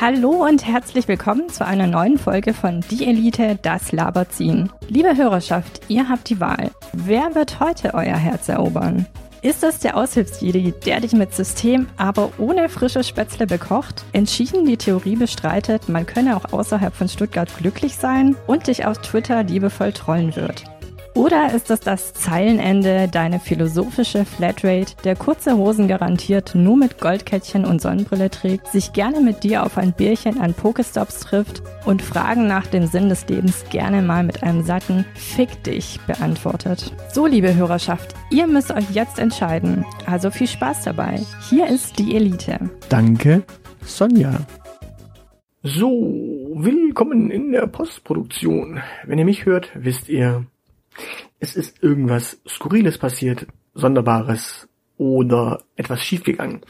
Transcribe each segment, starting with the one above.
Hallo und herzlich willkommen zu einer neuen Folge von Die Elite, das Laberziehen. Liebe Hörerschaft, ihr habt die Wahl. Wer wird heute euer Herz erobern? Ist es der Aushilfsjedi, der dich mit System, aber ohne frische Spätzle bekocht, entschieden die Theorie bestreitet, man könne auch außerhalb von Stuttgart glücklich sein und dich auf Twitter liebevoll trollen wird? Oder ist es das Zeilenende, deine philosophische Flatrate, der kurze Hosen garantiert nur mit Goldkettchen und Sonnenbrille trägt, sich gerne mit dir auf ein Bierchen an Pokestops trifft und Fragen nach dem Sinn des Lebens gerne mal mit einem satten Fick dich beantwortet? So, liebe Hörerschaft, ihr müsst euch jetzt entscheiden. Also viel Spaß dabei. Hier ist die Elite. Danke, Sonja. So, willkommen in der Postproduktion. Wenn ihr mich hört, wisst ihr, es ist irgendwas Skurriles passiert, Sonderbares oder etwas schiefgegangen.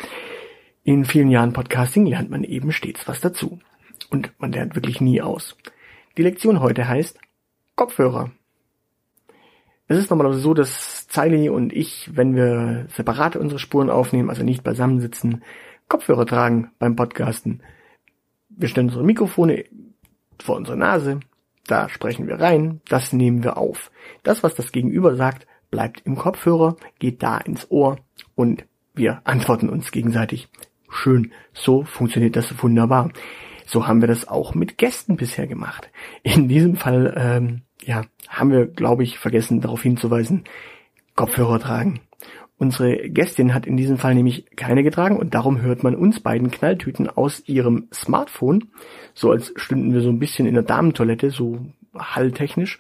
In vielen Jahren Podcasting lernt man eben stets was dazu. Und man lernt wirklich nie aus. Die Lektion heute heißt Kopfhörer. Es ist normalerweise so, dass Zeili und ich, wenn wir separat unsere Spuren aufnehmen, also nicht beisammen sitzen, Kopfhörer tragen beim Podcasten. Wir stellen unsere Mikrofone vor unsere Nase, da sprechen wir rein, das nehmen wir auf. Das, was das Gegenüber sagt, bleibt im Kopfhörer, geht da ins Ohr und wir antworten uns gegenseitig. Schön, so funktioniert das wunderbar. So haben wir das auch mit Gästen bisher gemacht. In diesem Fall, ähm, ja, haben wir, glaube ich, vergessen darauf hinzuweisen, Kopfhörer tragen. Unsere Gästin hat in diesem Fall nämlich keine getragen und darum hört man uns beiden Knalltüten aus ihrem Smartphone, so als stünden wir so ein bisschen in der Damentoilette, so halltechnisch.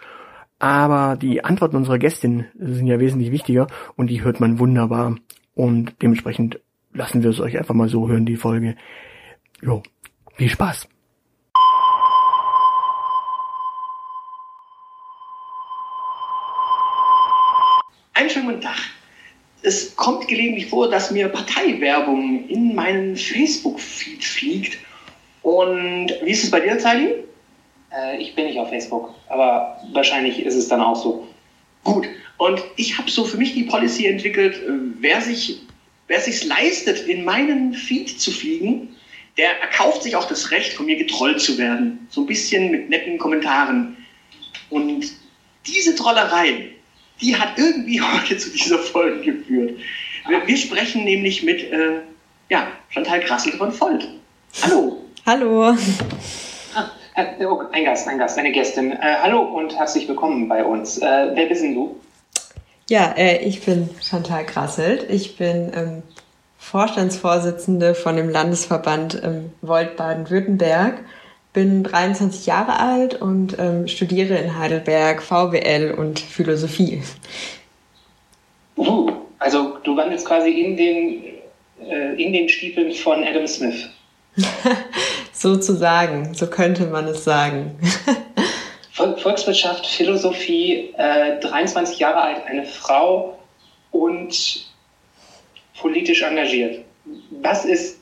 Aber die Antworten unserer Gästin sind ja wesentlich wichtiger und die hört man wunderbar. Und dementsprechend lassen wir es euch einfach mal so hören, die Folge. Jo, viel Spaß. Einen schönen guten Tag es kommt gelegentlich vor, dass mir Parteiwerbung in meinen Facebook-Feed fliegt. Und wie ist es bei dir, Zeili? Äh, ich bin nicht auf Facebook, aber wahrscheinlich ist es dann auch so. Gut. Und ich habe so für mich die Policy entwickelt, äh, wer sich wer sich leistet, in meinen Feed zu fliegen, der erkauft sich auch das Recht, von mir getrollt zu werden. So ein bisschen mit netten Kommentaren. Und diese Trollerei, die hat irgendwie heute zu dieser Folge geführt. Wir, wir sprechen nämlich mit äh, ja, Chantal Krassel von Volt. Hallo. Hallo. Ah, äh, oh, ein Gast, ein Gast, eine Gästin. Äh, hallo und herzlich willkommen bei uns. Äh, wer bist denn du? Ja, äh, ich bin Chantal Krasselt. Ich bin ähm, Vorstandsvorsitzende von dem Landesverband ähm, Volt Baden-Württemberg bin 23 Jahre alt und ähm, studiere in Heidelberg VWL und Philosophie. Uh, also du wandelst quasi in den, äh, in den Stiefeln von Adam Smith. Sozusagen, so könnte man es sagen. Volkswirtschaft, Philosophie, äh, 23 Jahre alt, eine Frau und politisch engagiert. Was ist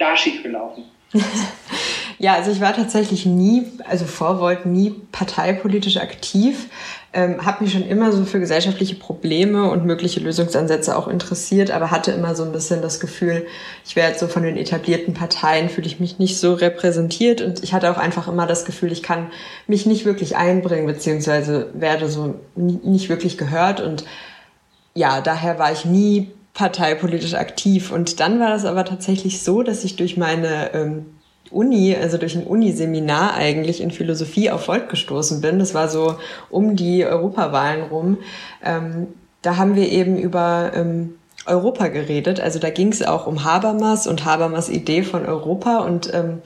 da schiefgelaufen? Ja, also ich war tatsächlich nie, also vor Volt nie parteipolitisch aktiv, ähm, habe mich schon immer so für gesellschaftliche Probleme und mögliche Lösungsansätze auch interessiert, aber hatte immer so ein bisschen das Gefühl, ich jetzt so von den etablierten Parteien, fühle ich mich nicht so repräsentiert und ich hatte auch einfach immer das Gefühl, ich kann mich nicht wirklich einbringen, beziehungsweise werde so nicht wirklich gehört und ja, daher war ich nie parteipolitisch aktiv. Und dann war das aber tatsächlich so, dass ich durch meine ähm, Uni, also durch ein Uniseminar eigentlich in Philosophie auf Volt gestoßen bin. Das war so um die Europawahlen rum. Ähm, da haben wir eben über ähm, Europa geredet. Also da ging es auch um Habermas und Habermas Idee von Europa. Und ähm,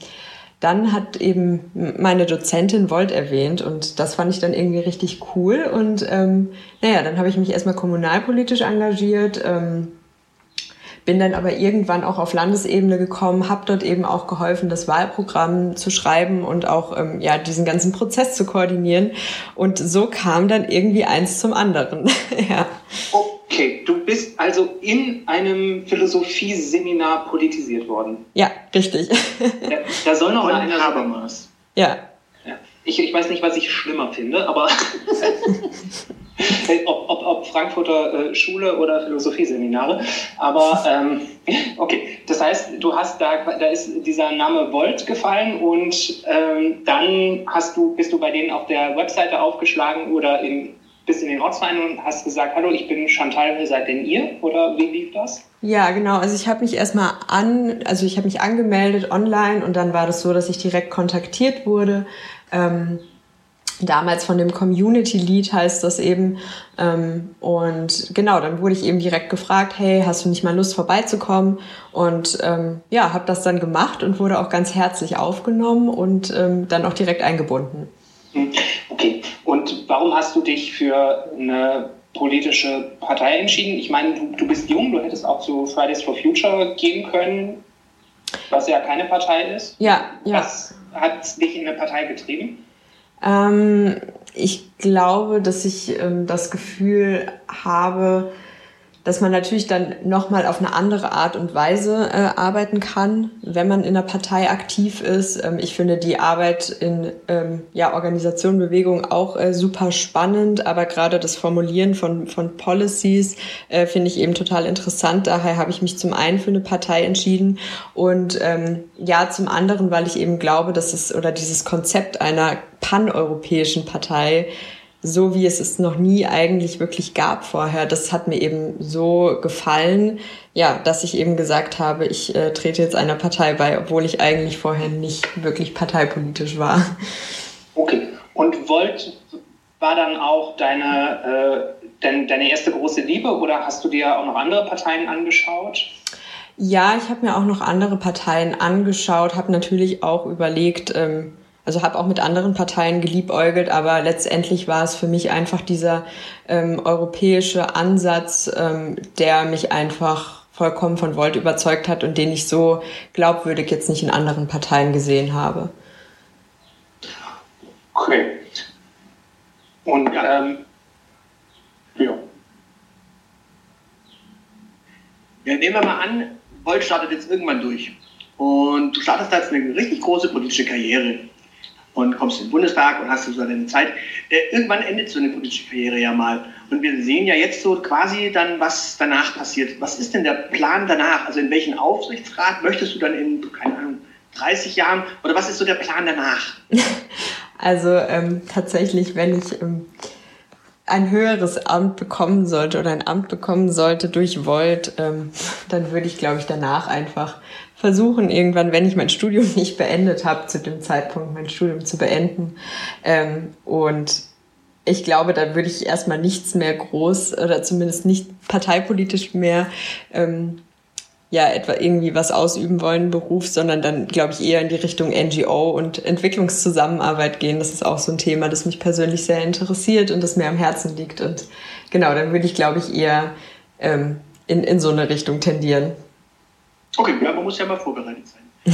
dann hat eben meine Dozentin Volt erwähnt und das fand ich dann irgendwie richtig cool. Und ähm, naja, dann habe ich mich erstmal kommunalpolitisch engagiert. Ähm, bin dann aber irgendwann auch auf Landesebene gekommen, habe dort eben auch geholfen, das Wahlprogramm zu schreiben und auch ähm, ja diesen ganzen Prozess zu koordinieren. Und so kam dann irgendwie eins zum anderen. ja. Okay, du bist also in einem Philosophieseminar politisiert worden. Ja, richtig. da, da soll noch mal einer Habermas. Ja. Ich, ich weiß nicht, was ich schlimmer finde, aber ob, ob, ob Frankfurter äh, Schule oder Philosophieseminare. Aber ähm, okay, das heißt, du hast da, da ist dieser Name Volt gefallen und ähm, dann hast du, bist du bei denen auf der Webseite aufgeschlagen oder in, bist in den Ortsverein und hast gesagt, hallo, ich bin Chantal, wer seid denn ihr? Oder wie lief das? Ja, genau. Also ich habe mich erstmal an, also ich habe mich angemeldet online und dann war das so, dass ich direkt kontaktiert wurde. Ähm, damals von dem Community Lead heißt das eben. Ähm, und genau, dann wurde ich eben direkt gefragt, hey, hast du nicht mal Lust vorbeizukommen? Und ähm, ja, habe das dann gemacht und wurde auch ganz herzlich aufgenommen und ähm, dann auch direkt eingebunden. Hm, okay, und warum hast du dich für eine politische Partei entschieden? Ich meine, du, du bist jung, du hättest auch zu Fridays for Future gehen können, was ja keine Partei ist. Ja, ja. Was hat dich in eine Partei getrieben? Ähm, ich glaube, dass ich ähm, das Gefühl habe, dass man natürlich dann nochmal auf eine andere Art und Weise äh, arbeiten kann, wenn man in einer Partei aktiv ist. Ähm, ich finde die Arbeit in ähm, ja, Organisation, Bewegung auch äh, super spannend, aber gerade das Formulieren von, von Policies äh, finde ich eben total interessant. Daher habe ich mich zum einen für eine Partei entschieden und ähm, ja, zum anderen, weil ich eben glaube, dass es oder dieses Konzept einer paneuropäischen Partei so wie es es noch nie eigentlich wirklich gab vorher. Das hat mir eben so gefallen, ja, dass ich eben gesagt habe, ich äh, trete jetzt einer Partei bei, obwohl ich eigentlich vorher nicht wirklich parteipolitisch war. Okay. Und Volt war dann auch deine, äh, dein, deine erste große Liebe oder hast du dir auch noch andere Parteien angeschaut? Ja, ich habe mir auch noch andere Parteien angeschaut, habe natürlich auch überlegt, ähm, also habe auch mit anderen Parteien geliebäugelt, aber letztendlich war es für mich einfach dieser ähm, europäische Ansatz, ähm, der mich einfach vollkommen von Volt überzeugt hat und den ich so glaubwürdig jetzt nicht in anderen Parteien gesehen habe. Okay. Und ähm, ja. Ja, nehmen wir mal an, Volt startet jetzt irgendwann durch. Und du startest da jetzt eine richtig große politische Karriere und kommst in den Bundestag und hast so deine Zeit. Äh, irgendwann endet so eine politische Karriere ja mal. Und wir sehen ja jetzt so quasi dann, was danach passiert. Was ist denn der Plan danach? Also in welchen Aufsichtsrat möchtest du dann in, keine Ahnung, 30 Jahren oder was ist so der Plan danach? Also ähm, tatsächlich, wenn ich ähm, ein höheres Amt bekommen sollte oder ein Amt bekommen sollte durch Volt, ähm, dann würde ich, glaube ich, danach einfach versuchen, irgendwann, wenn ich mein Studium nicht beendet habe, zu dem Zeitpunkt mein Studium zu beenden. Ähm, und ich glaube, da würde ich erstmal nichts mehr groß oder zumindest nicht parteipolitisch mehr ähm, ja etwa irgendwie was ausüben wollen, Beruf, sondern dann glaube ich eher in die Richtung NGO und Entwicklungszusammenarbeit gehen. Das ist auch so ein Thema, das mich persönlich sehr interessiert und das mir am Herzen liegt. Und genau, dann würde ich glaube ich eher ähm, in, in so eine Richtung tendieren. Okay, ja, man muss ja mal vorbereitet sein.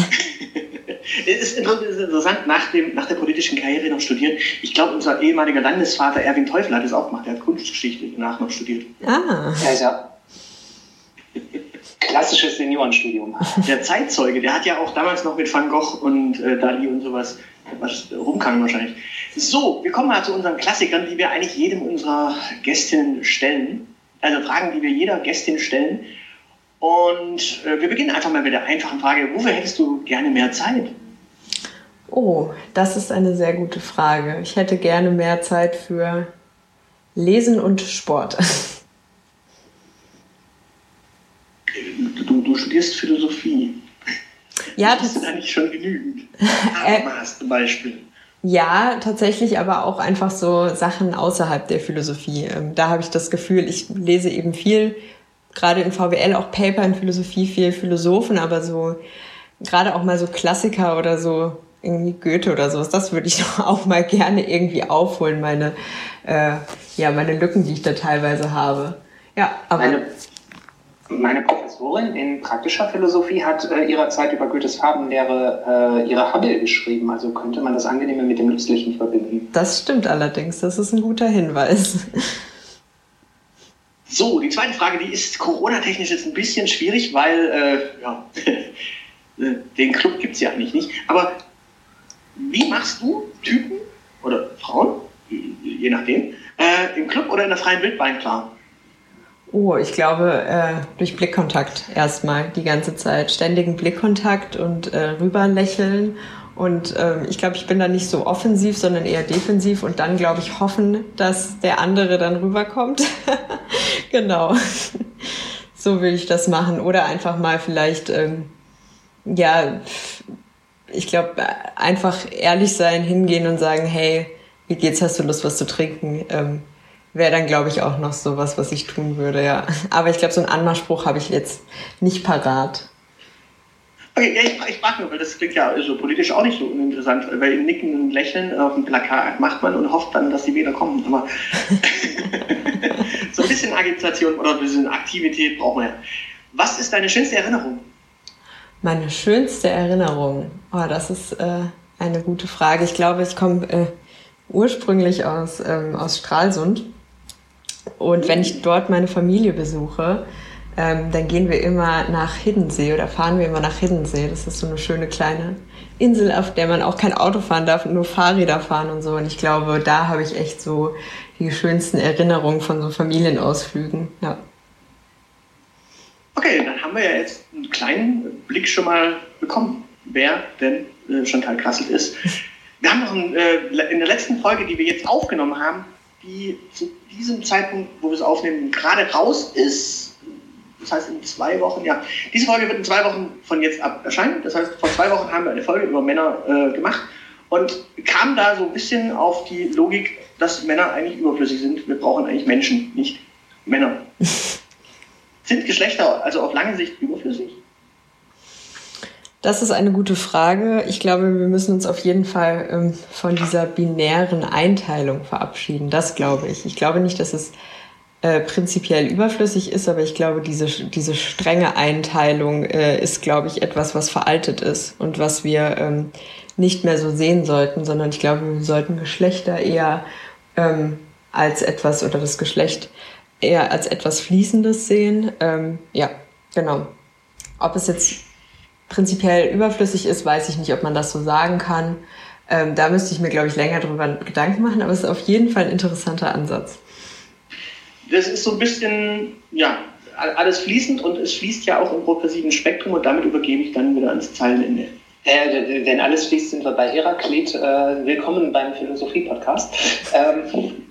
es ist interessant, nach, dem, nach der politischen Karriere noch studieren. Ich glaube, unser ehemaliger Landesvater Erwin Teufel hat es auch gemacht. Er hat Kunstgeschichte danach noch studiert. Ah. Ja, ja. Klassisches Seniorenstudium. Der Zeitzeuge, der hat ja auch damals noch mit Van Gogh und äh, Dali und sowas was rumkam wahrscheinlich. So, wir kommen mal zu unseren Klassikern, die wir eigentlich jedem unserer Gästinnen stellen. Also Fragen, die wir jeder Gästin stellen. Und äh, wir beginnen einfach mal mit der einfachen Frage, wofür hättest du gerne mehr Zeit? Oh, das ist eine sehr gute Frage. Ich hätte gerne mehr Zeit für Lesen und Sport. Du, du studierst Philosophie. Ja, das ist eigentlich schon genügend. Habermas zum Beispiel. Ja, tatsächlich, aber auch einfach so Sachen außerhalb der Philosophie. Ähm, da habe ich das Gefühl, ich lese eben viel gerade in VWL auch Paper in Philosophie viel Philosophen, aber so gerade auch mal so Klassiker oder so irgendwie Goethe oder sowas, das würde ich doch auch mal gerne irgendwie aufholen, meine, äh, ja, meine Lücken, die ich da teilweise habe. Ja, aber. Meine, meine Professorin in praktischer Philosophie hat äh, ihrer Zeit über Goethes Farbenlehre äh, ihre Hubble geschrieben, also könnte man das Angenehme mit dem Nützlichen verbinden. Das stimmt allerdings, das ist ein guter Hinweis. So, die zweite Frage, die ist Corona-technisch jetzt ein bisschen schwierig, weil äh, ja, den Club gibt es ja eigentlich nicht. Aber wie machst du Typen oder Frauen, je nachdem, Äh, Im Club oder in der freien Wildbahn klar? Oh, ich glaube, äh, durch Blickkontakt erstmal die ganze Zeit. Ständigen Blickkontakt und äh, rüberlächeln. Und ähm, ich glaube, ich bin da nicht so offensiv, sondern eher defensiv und dann, glaube ich, hoffen, dass der andere dann rüberkommt. genau. so will ich das machen. Oder einfach mal vielleicht, ähm, ja, ich glaube, einfach ehrlich sein, hingehen und sagen, hey, wie geht's, hast du Lust, was zu trinken? Ähm, Wäre dann, glaube ich, auch noch so was, was ich tun würde, ja. Aber ich glaube, so einen Anmachspruch habe ich jetzt nicht parat. Okay, ja, ich, ich frage nur, weil das klingt ja so politisch auch nicht so uninteressant, weil Nicken und Lächeln auf dem Plakat macht man und hofft dann, dass die wieder kommen. Aber so ein bisschen Agitation oder ein bisschen Aktivität braucht man ja. Was ist deine schönste Erinnerung? Meine schönste Erinnerung? Oh, das ist äh, eine gute Frage. Ich glaube, ich komme äh, ursprünglich aus, ähm, aus Stralsund. Und wenn ich dort meine Familie besuche, ähm, dann gehen wir immer nach Hiddensee oder fahren wir immer nach Hiddensee. Das ist so eine schöne kleine Insel, auf der man auch kein Auto fahren darf und nur Fahrräder fahren und so. Und ich glaube, da habe ich echt so die schönsten Erinnerungen von so Familienausflügen. Ja. Okay, dann haben wir ja jetzt einen kleinen Blick schon mal bekommen, wer denn äh, Chantal Krasselt ist. Wir haben noch ein, äh, in der letzten Folge, die wir jetzt aufgenommen haben, die zu diesem Zeitpunkt, wo wir es aufnehmen, gerade raus ist. Das heißt in zwei Wochen, ja. Diese Folge wird in zwei Wochen von jetzt ab erscheinen. Das heißt, vor zwei Wochen haben wir eine Folge über Männer äh, gemacht und kam da so ein bisschen auf die Logik, dass Männer eigentlich überflüssig sind. Wir brauchen eigentlich Menschen, nicht Männer. sind Geschlechter also auf lange Sicht überflüssig? Das ist eine gute Frage. Ich glaube, wir müssen uns auf jeden Fall ähm, von dieser binären Einteilung verabschieden. Das glaube ich. Ich glaube nicht, dass es äh, prinzipiell überflüssig ist, aber ich glaube, diese, diese strenge Einteilung äh, ist, glaube ich, etwas, was veraltet ist und was wir ähm, nicht mehr so sehen sollten, sondern ich glaube, wir sollten Geschlechter eher ähm, als etwas oder das Geschlecht eher als etwas Fließendes sehen. Ähm, ja, genau. Ob es jetzt prinzipiell überflüssig ist, weiß ich nicht, ob man das so sagen kann. Ähm, da müsste ich mir, glaube ich, länger darüber Gedanken machen, aber es ist auf jeden Fall ein interessanter Ansatz. Das ist so ein bisschen, ja, alles fließend und es fließt ja auch im progressiven Spektrum und damit übergebe ich dann wieder ans Zeilenende. Äh, wenn alles fließt, sind wir bei Heraklit. Äh, willkommen beim Philosophie-Podcast. Ähm,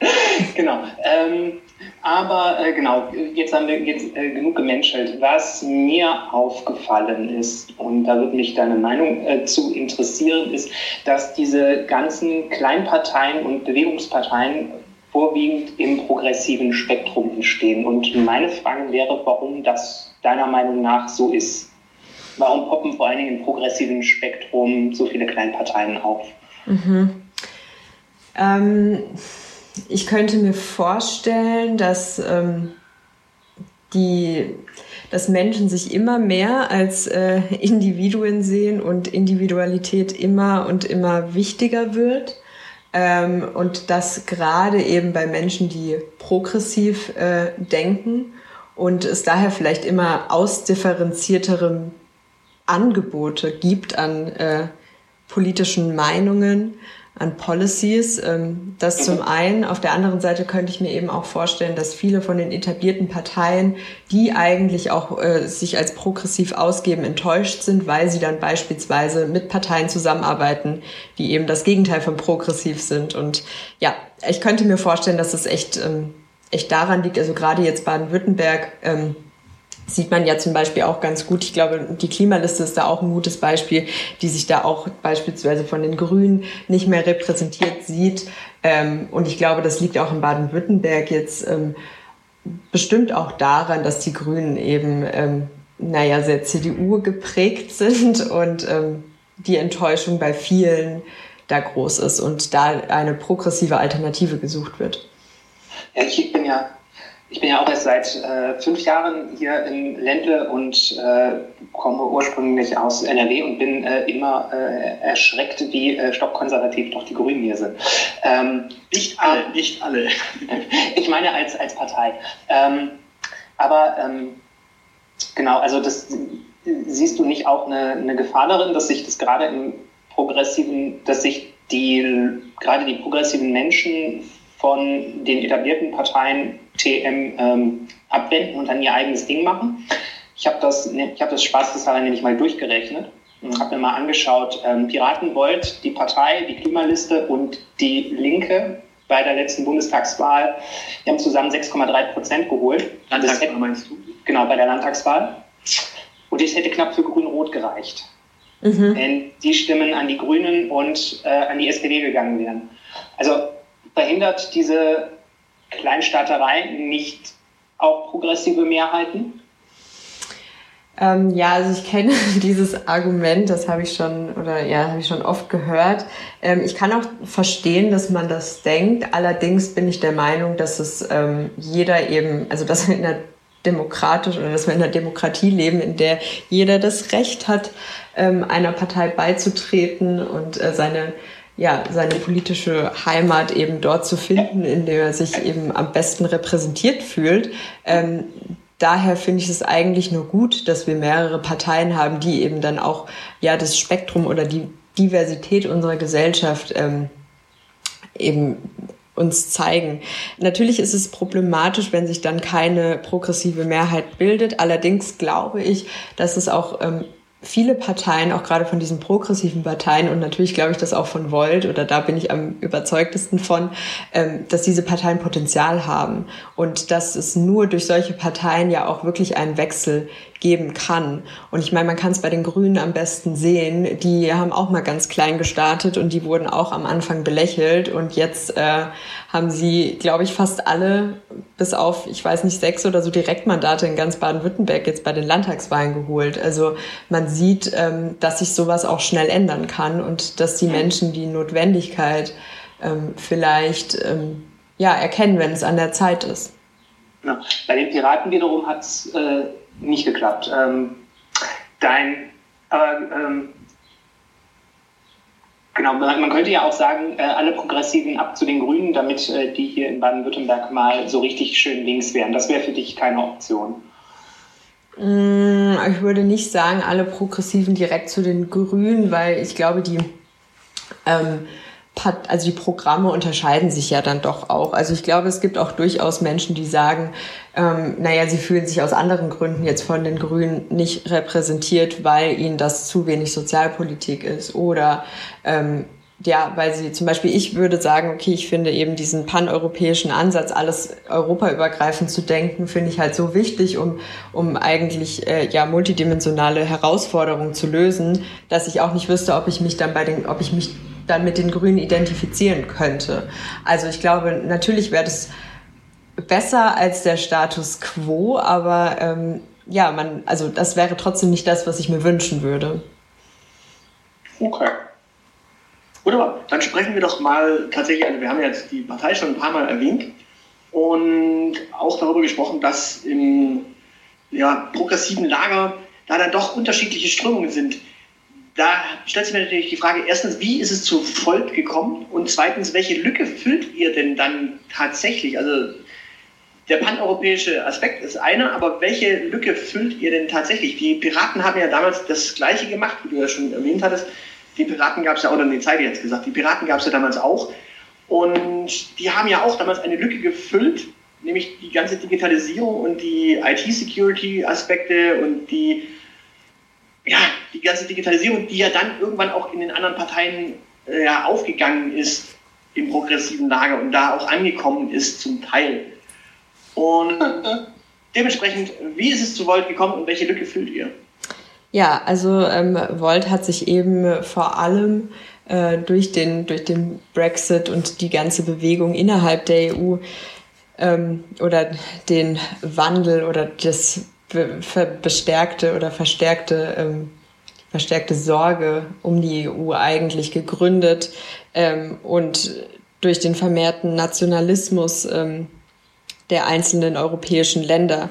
genau. Ähm, aber äh, genau, jetzt haben wir jetzt äh, genug gemenschelt. Was mir aufgefallen ist, und da würde mich deine Meinung äh, zu interessieren, ist, dass diese ganzen Kleinparteien und Bewegungsparteien vorwiegend im progressiven Spektrum entstehen. Und meine Frage wäre, warum das deiner Meinung nach so ist. Warum poppen vor allen Dingen im progressiven Spektrum so viele Kleinparteien auf? Mhm. Ähm ich könnte mir vorstellen, dass ähm, die dass Menschen sich immer mehr als äh, Individuen sehen und Individualität immer und immer wichtiger wird. Ähm, und das gerade eben bei Menschen, die progressiv äh, denken und es daher vielleicht immer ausdifferenziertere Angebote gibt an äh, politischen Meinungen, an Policies. Ähm, das zum einen. Auf der anderen Seite könnte ich mir eben auch vorstellen, dass viele von den etablierten Parteien, die eigentlich auch äh, sich als progressiv ausgeben, enttäuscht sind, weil sie dann beispielsweise mit Parteien zusammenarbeiten, die eben das Gegenteil von progressiv sind. Und ja, ich könnte mir vorstellen, dass es echt, ähm, echt daran liegt, also gerade jetzt Baden-Württemberg, ähm, sieht man ja zum Beispiel auch ganz gut. Ich glaube, die Klimaliste ist da auch ein gutes Beispiel, die sich da auch beispielsweise von den Grünen nicht mehr repräsentiert sieht. Ähm, und ich glaube, das liegt auch in Baden-Württemberg jetzt ähm, bestimmt auch daran, dass die Grünen eben, ähm, naja, sehr CDU geprägt sind und die Enttäuschung bei vielen da groß ist und da eine progressive Alternative gesucht wird. Ja, ich bin ja ich bin ja auch erst seit äh, fünf Jahren hier in Ländle und äh, komme ursprünglich aus NRW und bin äh, immer äh, erschreckt, wie äh, stockkonservativ doch die Grünen hier sind. Ähm, nicht alle, nicht alle. ich meine als, als Partei. Ähm, aber ähm, genau, also das siehst du nicht auch eine, eine Gefahr darin, dass sich das gerade im progressiven, dass sich die gerade die progressiven Menschen von den etablierten Parteien TM ähm, abwenden und dann ihr eigenes Ding machen. Ich habe das, ich hab das spaßeshalber nämlich mal durchgerechnet und habe mir mal angeschaut, ähm, Piratenbold, die Partei, die Klimaliste und die Linke bei der letzten Bundestagswahl, die haben zusammen 6,3 Prozent geholt. Landtagswahl meinst du? Genau, bei der Landtagswahl. Und das hätte knapp für Grün-Rot gereicht. Mhm. Wenn die Stimmen an die Grünen und äh, an die SPD gegangen wären. Also verhindert diese Kleinstaaterei nicht auch progressive Mehrheiten? Ähm, ja, also ich kenne dieses Argument, das habe ich schon oder ja, habe ich schon oft gehört. Ähm, ich kann auch verstehen, dass man das denkt. Allerdings bin ich der Meinung, dass es ähm, jeder eben, also dass wir in einer demokratisch oder dass wir in einer Demokratie leben, in der jeder das Recht hat, ähm, einer Partei beizutreten und äh, seine ja, seine politische Heimat eben dort zu finden, in der er sich eben am besten repräsentiert fühlt. Ähm, daher finde ich es eigentlich nur gut, dass wir mehrere Parteien haben, die eben dann auch ja das Spektrum oder die Diversität unserer Gesellschaft ähm, eben uns zeigen. Natürlich ist es problematisch, wenn sich dann keine progressive Mehrheit bildet. Allerdings glaube ich, dass es auch ähm, viele Parteien, auch gerade von diesen progressiven Parteien und natürlich glaube ich das auch von Volt oder da bin ich am überzeugtesten von, ähm, dass diese Parteien Potenzial haben. Und dass es nur durch solche Parteien ja auch wirklich einen Wechsel geben kann. Und ich meine, man kann es bei den Grünen am besten sehen. Die haben auch mal ganz klein gestartet und die wurden auch am Anfang belächelt. Und jetzt äh, haben sie, glaube ich, fast alle, bis auf, ich weiß nicht, sechs oder so Direktmandate in ganz Baden-Württemberg jetzt bei den Landtagswahlen geholt. Also man sieht, ähm, dass sich sowas auch schnell ändern kann und dass die Menschen die Notwendigkeit ähm, vielleicht ähm, ja, erkennen, wenn es an der Zeit ist. Ja. Bei den Piraten wiederum hat es äh, nicht geklappt. Ähm, dein, aber ähm, genau, man könnte ja auch sagen, äh, alle Progressiven ab zu den Grünen, damit äh, die hier in Baden-Württemberg mal so richtig schön links wären. Das wäre für dich keine Option. Mm, ich würde nicht sagen, alle Progressiven direkt zu den Grünen, weil ich glaube, die ähm, also die Programme unterscheiden sich ja dann doch auch. Also ich glaube, es gibt auch durchaus Menschen, die sagen, ähm, naja, sie fühlen sich aus anderen Gründen jetzt von den Grünen nicht repräsentiert, weil ihnen das zu wenig Sozialpolitik ist oder ähm, ja, weil sie zum Beispiel, ich würde sagen, okay, ich finde eben diesen paneuropäischen Ansatz, alles europaübergreifend zu denken, finde ich halt so wichtig, um, um eigentlich äh, ja multidimensionale Herausforderungen zu lösen, dass ich auch nicht wüsste, ob ich mich dann bei den, ob ich mich dann mit den Grünen identifizieren könnte. Also ich glaube, natürlich wäre das besser als der Status quo, aber ähm, ja, man, also das wäre trotzdem nicht das, was ich mir wünschen würde. Okay. Wunderbar. Dann sprechen wir doch mal tatsächlich, also wir haben jetzt die Partei schon ein paar Mal erwähnt und auch darüber gesprochen, dass im ja, progressiven Lager da dann doch unterschiedliche Strömungen sind da stellt sich mir natürlich die Frage, erstens, wie ist es zu Volk gekommen? Und zweitens, welche Lücke füllt ihr denn dann tatsächlich? Also der paneuropäische Aspekt ist einer, aber welche Lücke füllt ihr denn tatsächlich? Die Piraten haben ja damals das Gleiche gemacht, wie du ja schon erwähnt hattest. Die Piraten gab es ja, oder die Zeit jetzt gesagt, die Piraten gab es ja damals auch. Und die haben ja auch damals eine Lücke gefüllt, nämlich die ganze Digitalisierung und die IT-Security-Aspekte und die ja, die ganze Digitalisierung, die ja dann irgendwann auch in den anderen Parteien äh, ja, aufgegangen ist im progressiven Lager und da auch angekommen ist zum Teil. Und dementsprechend, wie ist es zu Volt gekommen und welche Lücke fühlt ihr? Ja, also ähm, Volt hat sich eben vor allem äh, durch, den, durch den Brexit und die ganze Bewegung innerhalb der EU ähm, oder den Wandel oder das bestärkte oder verstärkte, ähm, verstärkte Sorge um die EU eigentlich gegründet ähm, und durch den vermehrten Nationalismus ähm, der einzelnen europäischen Länder.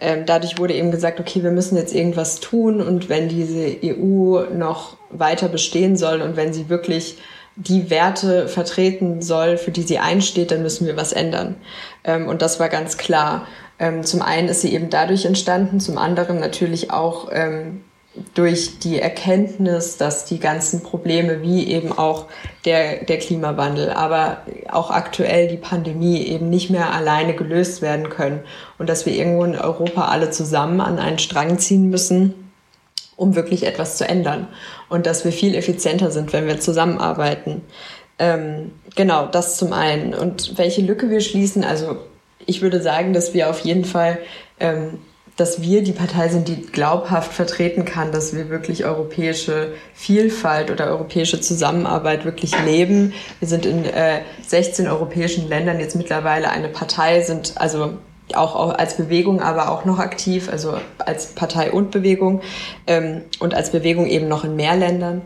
Ähm, dadurch wurde eben gesagt, okay, wir müssen jetzt irgendwas tun und wenn diese EU noch weiter bestehen soll und wenn sie wirklich die Werte vertreten soll, für die sie einsteht, dann müssen wir was ändern. Ähm, und das war ganz klar. Ähm, zum einen ist sie eben dadurch entstanden, zum anderen natürlich auch ähm, durch die Erkenntnis, dass die ganzen Probleme wie eben auch der, der Klimawandel, aber auch aktuell die Pandemie eben nicht mehr alleine gelöst werden können und dass wir irgendwo in Europa alle zusammen an einen Strang ziehen müssen, um wirklich etwas zu ändern und dass wir viel effizienter sind, wenn wir zusammenarbeiten. Ähm, genau, das zum einen. Und welche Lücke wir schließen, also ich würde sagen, dass wir auf jeden Fall ähm, dass wir die Partei sind, die glaubhaft vertreten kann, dass wir wirklich europäische Vielfalt oder europäische Zusammenarbeit wirklich leben. Wir sind in äh, 16 europäischen Ländern jetzt mittlerweile eine Partei, sind also auch, als Bewegung, aber auch noch aktiv, also als Partei und Bewegung ähm, und als Bewegung eben noch in mehr Ländern.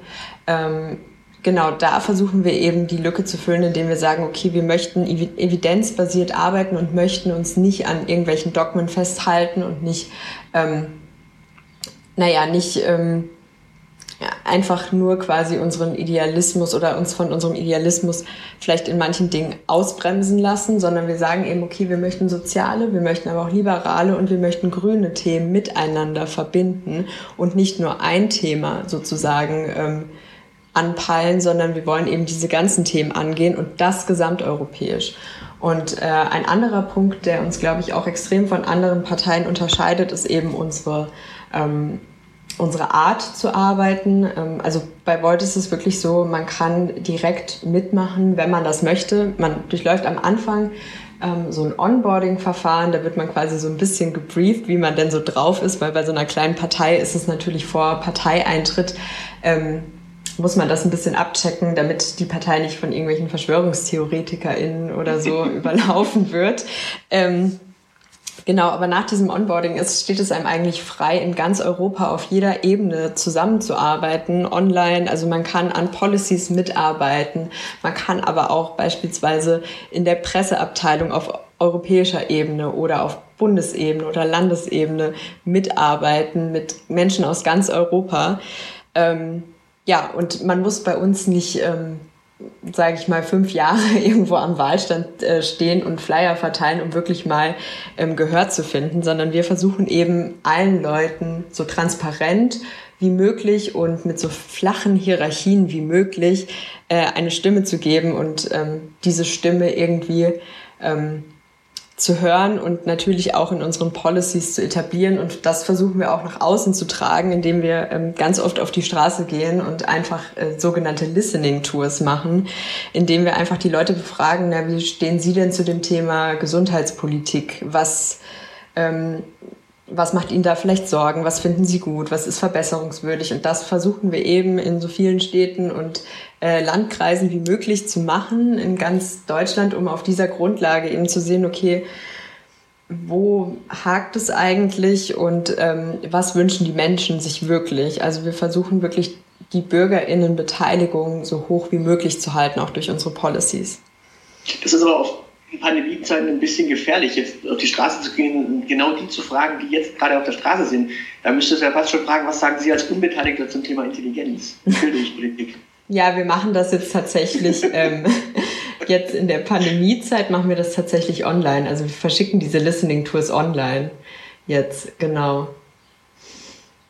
Ähm, genau da versuchen wir eben die Lücke zu füllen, indem wir sagen, okay, wir möchten evidenzbasiert arbeiten und möchten uns nicht an irgendwelchen Dogmen festhalten und nicht, ähm, naja, nicht ähm, einfach nur quasi unseren Idealismus oder uns von unserem Idealismus vielleicht in manchen Dingen ausbremsen lassen, sondern wir sagen eben, okay, wir möchten soziale, wir möchten aber auch liberale und wir möchten grüne Themen miteinander verbinden und nicht nur ein Thema sozusagen ähm, anpeilen, sondern wir wollen eben diese ganzen Themen angehen und das gesamteuropäisch. Und äh, ein anderer Punkt, der uns, glaube ich, auch extrem von anderen Parteien unterscheidet, ist eben unsere, ähm, unsere Art zu arbeiten. Ähm, also bei Volt ist es wirklich so, man kann direkt mitmachen, wenn man das möchte. Man durchläuft am Anfang ähm, so ein Onboarding-Verfahren, da wird man quasi so ein bisschen gebrieft, wie man denn so drauf ist, weil bei so einer kleinen Partei ist es natürlich vor Parteieintritt ähm, muss man das ein bisschen abchecken, damit die Partei nicht von irgendwelchen VerschwörungstheoretikerInnen oder so überlaufen wird. Ähm, Genau, aber nach diesem Onboarding ist, steht es einem eigentlich frei, in ganz Europa auf jeder Ebene zusammenzuarbeiten, online. Also man kann an Policies mitarbeiten. Man kann aber auch beispielsweise in der Presseabteilung auf europäischer Ebene oder auf Bundesebene oder Landesebene mitarbeiten mit Menschen aus ganz Europa. Ähm, ja, und man muss bei uns nicht, ähm, sage ich mal, fünf Jahre irgendwo am Wahlstand äh, stehen und Flyer verteilen, um wirklich mal ähm, Gehör zu finden, sondern wir versuchen eben allen Leuten so transparent wie möglich und mit so flachen Hierarchien wie möglich äh, eine Stimme zu geben und ähm, diese Stimme irgendwie ähm, zu hören und natürlich auch in unseren Policies zu etablieren. Und das versuchen wir auch nach außen zu tragen, indem wir ähm, ganz oft auf die Straße gehen und einfach äh, sogenannte Listening Tours machen, indem wir einfach die Leute befragen, na, wie stehen Sie denn zu dem Thema Gesundheitspolitik? Was, ähm, was macht Ihnen da vielleicht Sorgen? Was finden Sie gut? Was ist verbesserungswürdig? Und das versuchen wir eben in so vielen Städten und äh, Landkreisen wie möglich zu machen in ganz Deutschland, um auf dieser Grundlage eben zu sehen, okay, wo hakt es eigentlich und ähm, was wünschen die Menschen sich wirklich? Also wir versuchen wirklich die Bürgerinnenbeteiligung so hoch wie möglich zu halten, auch durch unsere Policies. Das ist aber auf Pandemiezeiten ein bisschen gefährlich, jetzt auf die Straße zu gehen und genau die zu fragen, die jetzt gerade auf der Straße sind. Da müsstest du ja fast schon fragen, was sagen Sie als Unbeteiligter zum Thema Intelligenz, Bildungspolitik? Ja, wir machen das jetzt tatsächlich. ähm, jetzt in der Pandemiezeit machen wir das tatsächlich online. Also wir verschicken diese Listening Tours online. Jetzt, genau.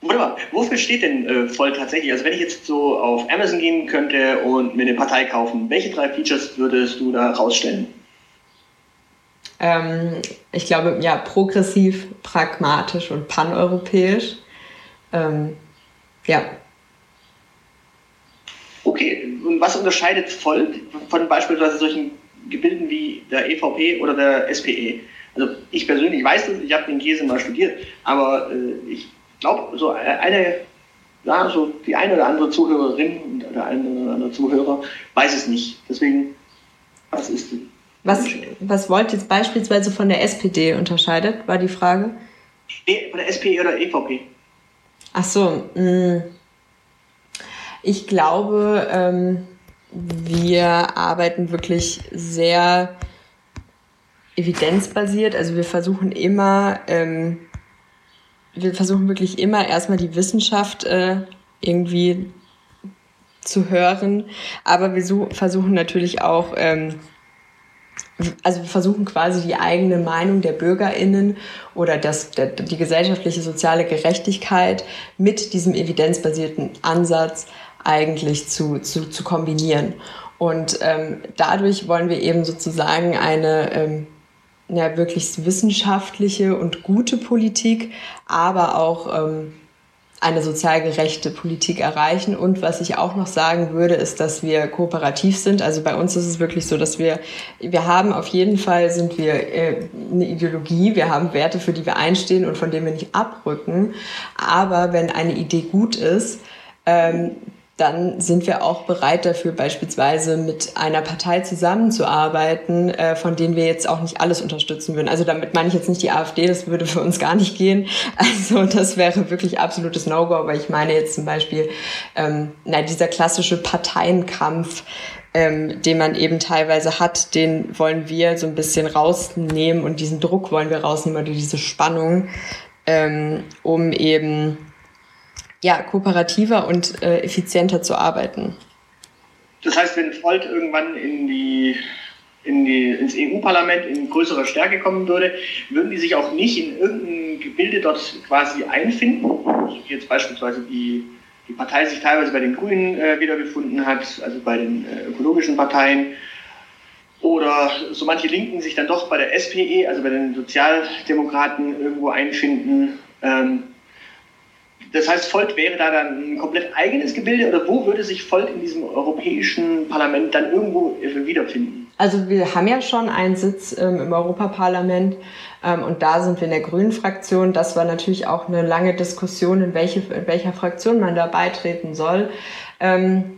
Wunderbar. Wofür steht denn äh, voll tatsächlich? Also wenn ich jetzt so auf Amazon gehen könnte und mir eine Partei kaufen, welche drei Features würdest du da rausstellen? Ähm, ich glaube, ja, progressiv, pragmatisch und paneuropäisch. Ähm, ja, Okay, und was unterscheidet Volk von beispielsweise solchen Gebilden wie der EVP oder der SPE? Also ich persönlich weiß es, ich habe den Käse mal studiert, aber äh, ich glaube, so eine, ja, so die eine oder andere Zuhörerin und der eine oder andere Zuhörer weiß es nicht. Deswegen, was ist die? Was, was wollt jetzt beispielsweise von der SPD unterscheidet, war die Frage? Von der SPE oder EVP. Ach so, mh. Ich glaube, ähm, wir arbeiten wirklich sehr evidenzbasiert. Also wir versuchen immer, ähm, wir versuchen wirklich immer erstmal die Wissenschaft äh, irgendwie zu hören, aber wir versuchen natürlich auch ähm, also wir versuchen quasi die eigene Meinung der BürgerInnen oder das, der, die gesellschaftliche soziale Gerechtigkeit mit diesem evidenzbasierten Ansatz eigentlich zu, zu, zu kombinieren. Und ähm, dadurch wollen wir eben sozusagen eine ähm, ja, wirklich wissenschaftliche und gute Politik, aber auch ähm, eine sozial gerechte Politik erreichen. Und was ich auch noch sagen würde, ist, dass wir kooperativ sind. Also bei uns ist es wirklich so, dass wir, wir haben auf jeden Fall sind wir äh, eine Ideologie, wir haben Werte, für die wir einstehen und von denen wir nicht abrücken. Aber wenn eine Idee gut ist, ähm, dann sind wir auch bereit dafür, beispielsweise mit einer Partei zusammenzuarbeiten, äh, von denen wir jetzt auch nicht alles unterstützen würden. Also damit meine ich jetzt nicht die AfD, das würde für uns gar nicht gehen. Also das wäre wirklich absolutes No-Go. Aber ich meine jetzt zum Beispiel ähm, na, dieser klassische Parteienkampf, ähm, den man eben teilweise hat, den wollen wir so ein bisschen rausnehmen und diesen Druck wollen wir rausnehmen oder diese Spannung, ähm, um eben ja, kooperativer und äh, effizienter zu arbeiten. Das heißt, wenn Volt irgendwann in die, in die, ins EU-Parlament in größerer Stärke kommen würde, würden die sich auch nicht in irgendein Gebilde dort quasi einfinden. Also wie jetzt beispielsweise die, die Partei sich teilweise bei den Grünen äh, wiedergefunden hat, also bei den äh, ökologischen Parteien. Oder so manche Linken sich dann doch bei der SPE, also bei den Sozialdemokraten, irgendwo einfinden. Ähm, das heißt, Volt wäre da dann ein komplett eigenes Gebilde oder wo würde sich Volt in diesem Europäischen Parlament dann irgendwo wiederfinden? Also wir haben ja schon einen Sitz ähm, im Europaparlament ähm, und da sind wir in der Grünen Fraktion. Das war natürlich auch eine lange Diskussion, in, welche, in welcher Fraktion man da beitreten soll. Ähm,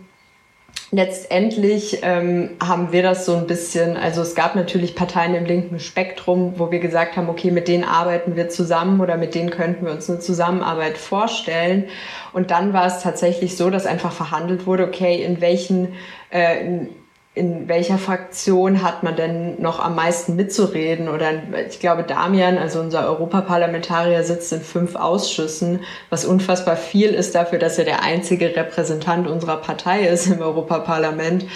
letztendlich ähm, haben wir das so ein bisschen, also es gab natürlich Parteien im linken Spektrum, wo wir gesagt haben, okay, mit denen arbeiten wir zusammen oder mit denen könnten wir uns eine Zusammenarbeit vorstellen. Und dann war es tatsächlich so, dass einfach verhandelt wurde, okay, in welchen, äh, in welcher Fraktion hat man denn noch am meisten mitzureden? Oder ich glaube, Damian, also unser Europaparlamentarier, sitzt in fünf Ausschüssen, was unfassbar viel ist dafür, dass er der einzige Repräsentant unserer Partei ist im Europaparlament.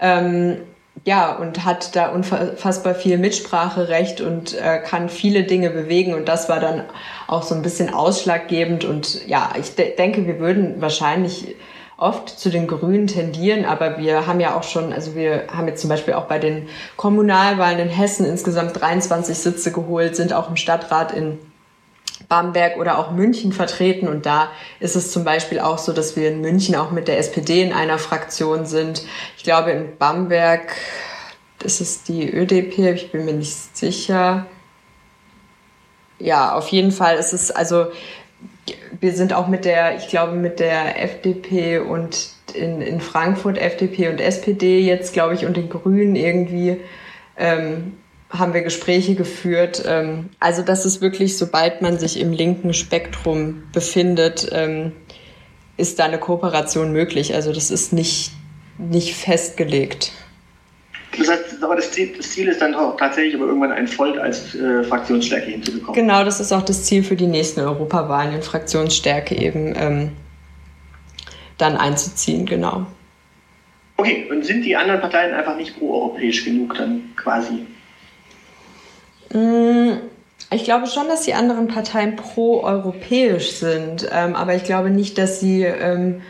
Ähm, ja, und hat da unfassbar viel Mitspracherecht und äh, kann viele Dinge bewegen. Und das war dann auch so ein bisschen ausschlaggebend. Und ja, ich de denke, wir würden wahrscheinlich oft zu den Grünen tendieren, aber wir haben ja auch schon, also wir haben jetzt zum Beispiel auch bei den Kommunalwahlen in Hessen insgesamt 23 Sitze geholt, sind auch im Stadtrat in Bamberg oder auch München vertreten. Und da ist es zum Beispiel auch so, dass wir in München auch mit der SPD in einer Fraktion sind. Ich glaube, in Bamberg ist es die ÖDP, ich bin mir nicht sicher. Ja, auf jeden Fall ist es, also wir sind auch mit der, ich glaube, mit der FDP und in, in Frankfurt FDP und SPD jetzt, glaube ich, und den Grünen irgendwie ähm, haben wir Gespräche geführt. Ähm, also das ist wirklich, sobald man sich im linken Spektrum befindet, ähm, ist da eine Kooperation möglich. Also das ist nicht, nicht festgelegt. Das heißt, aber das Ziel, das Ziel ist dann tatsächlich aber irgendwann ein Volt als äh, Fraktionsstärke hinzubekommen. Genau, das ist auch das Ziel für die nächsten Europawahlen, in Fraktionsstärke eben ähm, dann einzuziehen, genau. Okay, und sind die anderen Parteien einfach nicht pro-europäisch genug dann quasi? Mm, ich glaube schon, dass die anderen Parteien pro-europäisch sind, ähm, aber ich glaube nicht, dass sie ähm,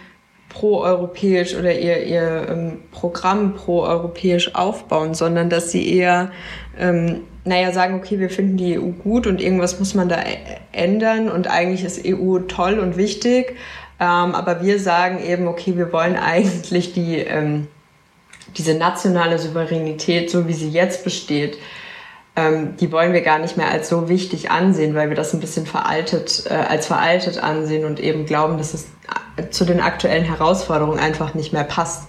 pro-europäisch oder ihr, ihr ähm, Programm pro-europäisch aufbauen, sondern dass sie eher, ähm, naja, sagen, okay, wir finden die EU gut und irgendwas muss man da ändern und eigentlich ist EU toll und wichtig, ähm, aber wir sagen eben, okay, wir wollen eigentlich die, ähm, diese nationale Souveränität, so wie sie jetzt besteht, ähm, die wollen wir gar nicht mehr als so wichtig ansehen, weil wir das ein bisschen veraltet, äh, als veraltet ansehen und eben glauben, dass es zu den aktuellen Herausforderungen einfach nicht mehr passt.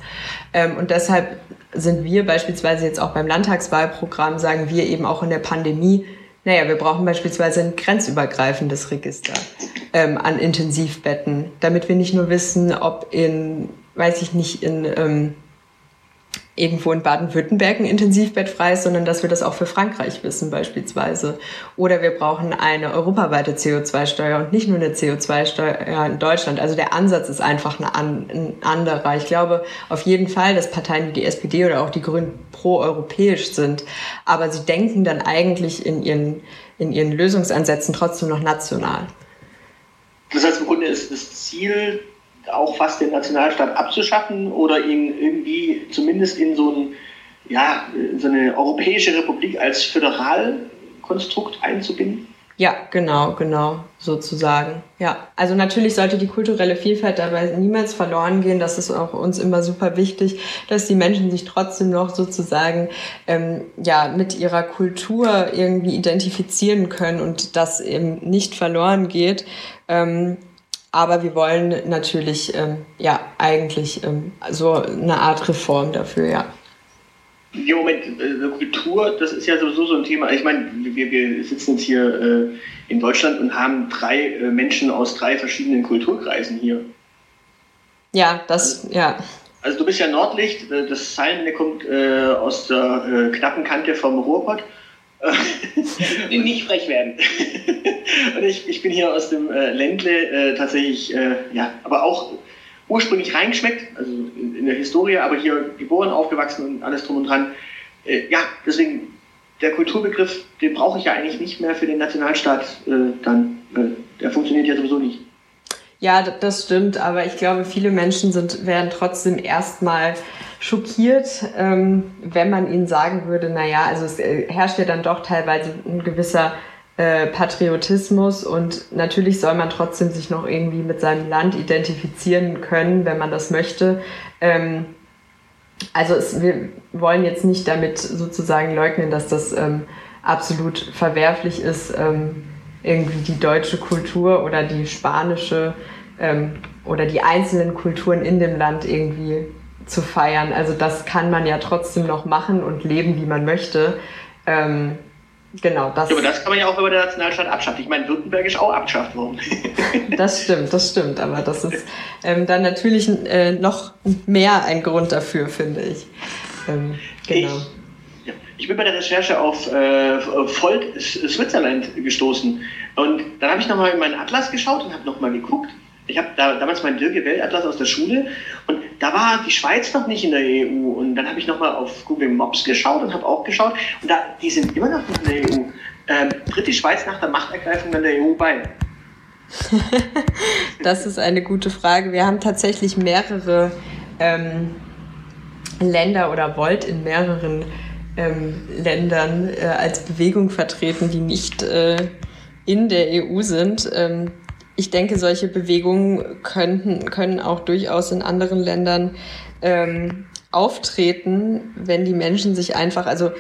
Ähm, und deshalb sind wir beispielsweise jetzt auch beim Landtagswahlprogramm, sagen wir eben auch in der Pandemie, naja, wir brauchen beispielsweise ein grenzübergreifendes Register ähm, an Intensivbetten, damit wir nicht nur wissen, ob in, weiß ich nicht, in, ähm, irgendwo in Baden-Württemberg ein Intensivbett frei ist, sondern dass wir das auch für Frankreich wissen beispielsweise. Oder wir brauchen eine europaweite CO2-Steuer und nicht nur eine CO2-Steuer in Deutschland. Also der Ansatz ist einfach ein anderer. Ich glaube auf jeden Fall, dass Parteien wie die SPD oder auch die Grünen pro-europäisch sind, aber sie denken dann eigentlich in ihren, in ihren Lösungsansätzen trotzdem noch national. Das heißt, im Grunde ist das Ziel auch fast den Nationalstaat abzuschaffen oder ihn irgendwie zumindest in so, ein, ja, so eine europäische Republik als Föderalkonstrukt einzubinden? Ja, genau, genau, sozusagen. Ja, also natürlich sollte die kulturelle Vielfalt dabei niemals verloren gehen. Das ist auch uns immer super wichtig, dass die Menschen sich trotzdem noch sozusagen ähm, ja mit ihrer Kultur irgendwie identifizieren können und das eben nicht verloren geht. Ähm, aber wir wollen natürlich, ähm, ja, eigentlich ähm, so eine Art Reform dafür, ja. Ja, Moment, äh, Kultur, das ist ja sowieso so ein Thema. Ich meine, wir, wir sitzen jetzt hier äh, in Deutschland und haben drei äh, Menschen aus drei verschiedenen Kulturkreisen hier. Ja, das, ja. Also du bist ja Nordlicht, äh, das Sein, der kommt aus der äh, knappen Kante vom Ruhrpott. nicht frech werden. und ich, ich bin hier aus dem äh, Ländle äh, tatsächlich, äh, ja, aber auch ursprünglich reingeschmeckt, also in, in, der Historie, aber hier geboren, aufgewachsen und alles drum und dran. Äh, ja, deswegen, der Kulturbegriff, den brauche ich ja eigentlich nicht mehr für den Nationalstaat äh, dann. Äh, der funktioniert ja sowieso nicht. Ja, das stimmt, aber ich glaube, viele Menschen sind, werden trotzdem erstmal schockiert, ähm, wenn man ihnen sagen würde, naja, also es äh, herrscht ja dann doch teilweise ein gewisser äh, Patriotismus und natürlich soll man trotzdem sich noch irgendwie mit seinem Land identifizieren können, wenn man das möchte. Ähm, also es, wir wollen jetzt nicht damit sozusagen leugnen, dass das ähm, absolut verwerflich ist, ähm, irgendwie die deutsche Kultur oder die spanische ähm, oder die einzelnen Kulturen in dem Land irgendwie zu feiern. Also das kann man ja trotzdem noch machen und leben, wie man möchte. Ähm, genau, das. Ja, aber das kann man ja auch über der Nationalstaat abschaffen. Ich meine, Württemberg ist auch abgeschafft worden. das stimmt, das stimmt. Aber das ist ähm, dann natürlich äh, noch mehr ein Grund dafür, finde ich. Ähm, genau. Ich, ja, ich bin bei der Recherche auf äh, Volt Switzerland gestoßen. Und dann habe ich nochmal in meinen Atlas geschaut und habe nochmal geguckt. Ich habe da, damals meinen Dirke Weltatlas aus der Schule und da war die Schweiz noch nicht in der EU. Und dann habe ich nochmal auf Google Maps geschaut und habe auch geschaut. Und da, die sind immer noch nicht in der EU. Ähm, tritt die Schweiz nach der Machtergreifung an der EU bei? das ist eine gute Frage. Wir haben tatsächlich mehrere ähm, Länder oder Volt in mehreren ähm, Ländern äh, als Bewegung vertreten, die nicht äh, in der EU sind. Ähm, ich denke, solche Bewegungen könnten, können auch durchaus in anderen Ländern ähm, auftreten, wenn die Menschen sich einfach, also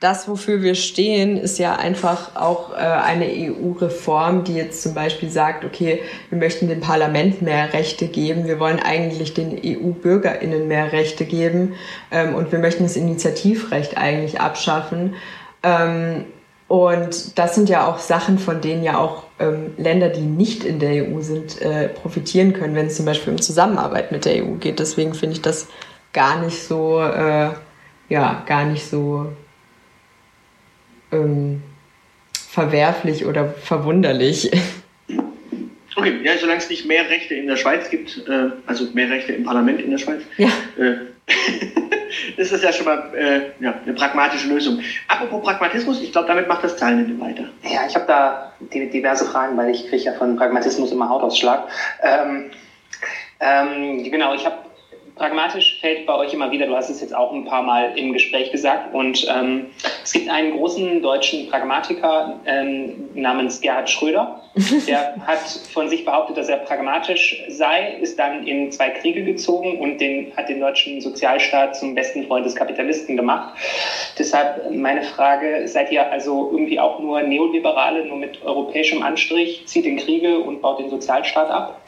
das, wofür wir stehen, ist ja einfach auch äh, eine EU-Reform, die jetzt zum Beispiel sagt, okay, wir möchten dem Parlament mehr Rechte geben, wir wollen eigentlich den EU-BürgerInnen mehr Rechte geben ähm, und wir möchten das Initiativrecht eigentlich abschaffen. Ähm, und das sind ja auch Sachen, von denen ja auch ähm, Länder, die nicht in der EU sind, äh, profitieren können, wenn es zum Beispiel um Zusammenarbeit mit der EU geht. Deswegen finde ich das gar nicht so, äh, ja, gar nicht so ähm, verwerflich oder verwunderlich. Okay, ja, solange es nicht mehr Rechte in der Schweiz gibt, äh, also mehr Rechte im Parlament in der Schweiz, ja. äh, ist das ja schon mal äh, ja, eine pragmatische Lösung. Apropos Pragmatismus, ich glaube, damit macht das Zahlenende weiter. Ja, ich habe da diverse Fragen, weil ich kriege ja von Pragmatismus immer Hautausschlag. Ähm, ähm, genau, ich habe pragmatisch fällt bei euch immer wieder, du hast es jetzt auch ein paar Mal im Gespräch gesagt, und ähm, es gibt einen großen deutschen Pragmatiker ähm, namens Gerhard Schröder, der hat von sich behauptet, dass er pragmatisch sei, ist dann in zwei Kriege gezogen und den, hat den deutschen Sozialstaat zum besten Freund des Kapitalisten gemacht. Deshalb meine Frage, seid ihr also irgendwie auch nur Neoliberale, nur mit europäischem Anstrich, zieht in Kriege und baut den Sozialstaat ab?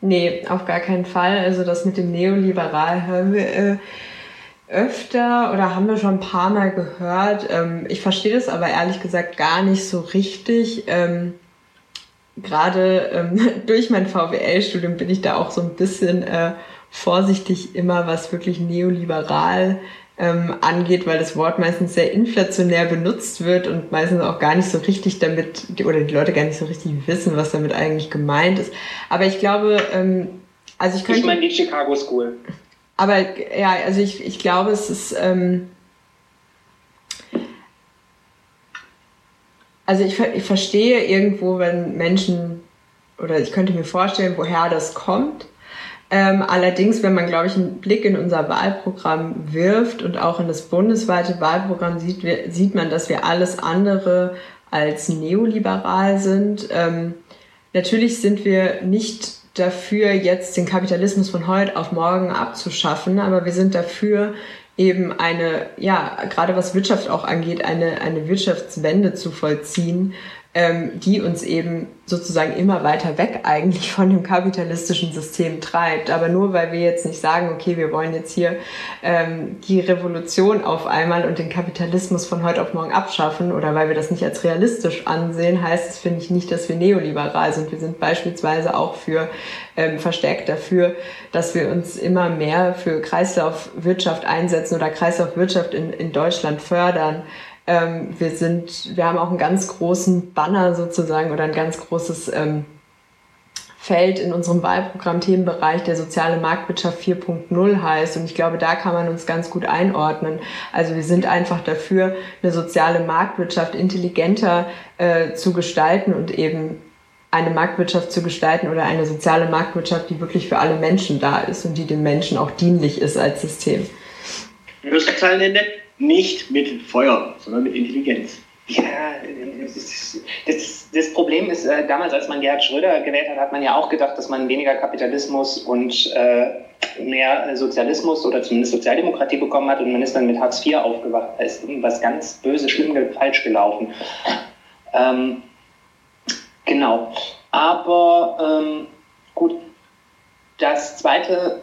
Nee, auf gar keinen Fall. Also das mit dem Neoliberal hören wir äh, öfter oder haben wir schon ein paar Mal gehört. Ähm, ich verstehe das aber ehrlich gesagt gar nicht so richtig. Ähm, Gerade ähm, durch mein VWL-Studium bin ich da auch so ein bisschen äh, vorsichtig immer, was wirklich neoliberal ähm, angeht, weil das Wort meistens sehr inflationär benutzt wird und meistens auch gar nicht so richtig damit, oder die Leute gar nicht so richtig wissen, was damit eigentlich gemeint ist. Aber ich glaube, ähm, also ich könnte... Ich meine die Chicago School. Aber ja, also ich, ich glaube, es ist... Ähm, also ich, ich verstehe irgendwo, wenn Menschen, oder ich könnte mir vorstellen, woher das kommt. Ähm, allerdings, wenn man, glaube ich, einen Blick in unser Wahlprogramm wirft und auch in das bundesweite Wahlprogramm sieht, sieht man, dass wir alles andere als neoliberal sind. Ähm, natürlich sind wir nicht dafür, jetzt den Kapitalismus von heute auf morgen abzuschaffen, aber wir sind dafür, eben eine, ja, gerade was Wirtschaft auch angeht, eine, eine Wirtschaftswende zu vollziehen, ähm, die uns eben sozusagen immer weiter weg eigentlich von dem kapitalistischen System treibt. Aber nur weil wir jetzt nicht sagen, okay, wir wollen jetzt hier ähm, die Revolution auf einmal und den Kapitalismus von heute auf morgen abschaffen oder weil wir das nicht als realistisch ansehen, heißt es, finde ich, nicht, dass wir neoliberal sind. Wir sind beispielsweise auch für ähm, verstärkt dafür, dass wir uns immer mehr für Kreislaufwirtschaft einsetzen oder Kreislaufwirtschaft in, in Deutschland fördern. Ähm, wir sind, wir haben auch einen ganz großen Banner sozusagen oder ein ganz großes ähm, Feld in unserem Wahlprogramm-Themenbereich, der soziale Marktwirtschaft 4.0 heißt. Und ich glaube, da kann man uns ganz gut einordnen. Also wir sind einfach dafür, eine soziale Marktwirtschaft intelligenter äh, zu gestalten und eben eine Marktwirtschaft zu gestalten oder eine soziale Marktwirtschaft, die wirklich für alle Menschen da ist und die den Menschen auch dienlich ist als System. Zahlen Ende nicht mit Feuer, sondern mit Intelligenz. Ja, das, das, Problem ist, äh, damals, als man Gerhard Schröder gewählt hat, hat man ja auch gedacht, dass man weniger Kapitalismus und äh, mehr Sozialismus oder zumindest Sozialdemokratie bekommen hat und man ist dann mit Hartz IV aufgewacht. Da ist irgendwas ganz böse, schlimm, falsch gelaufen. Ähm, genau. Aber ähm, gut, das zweite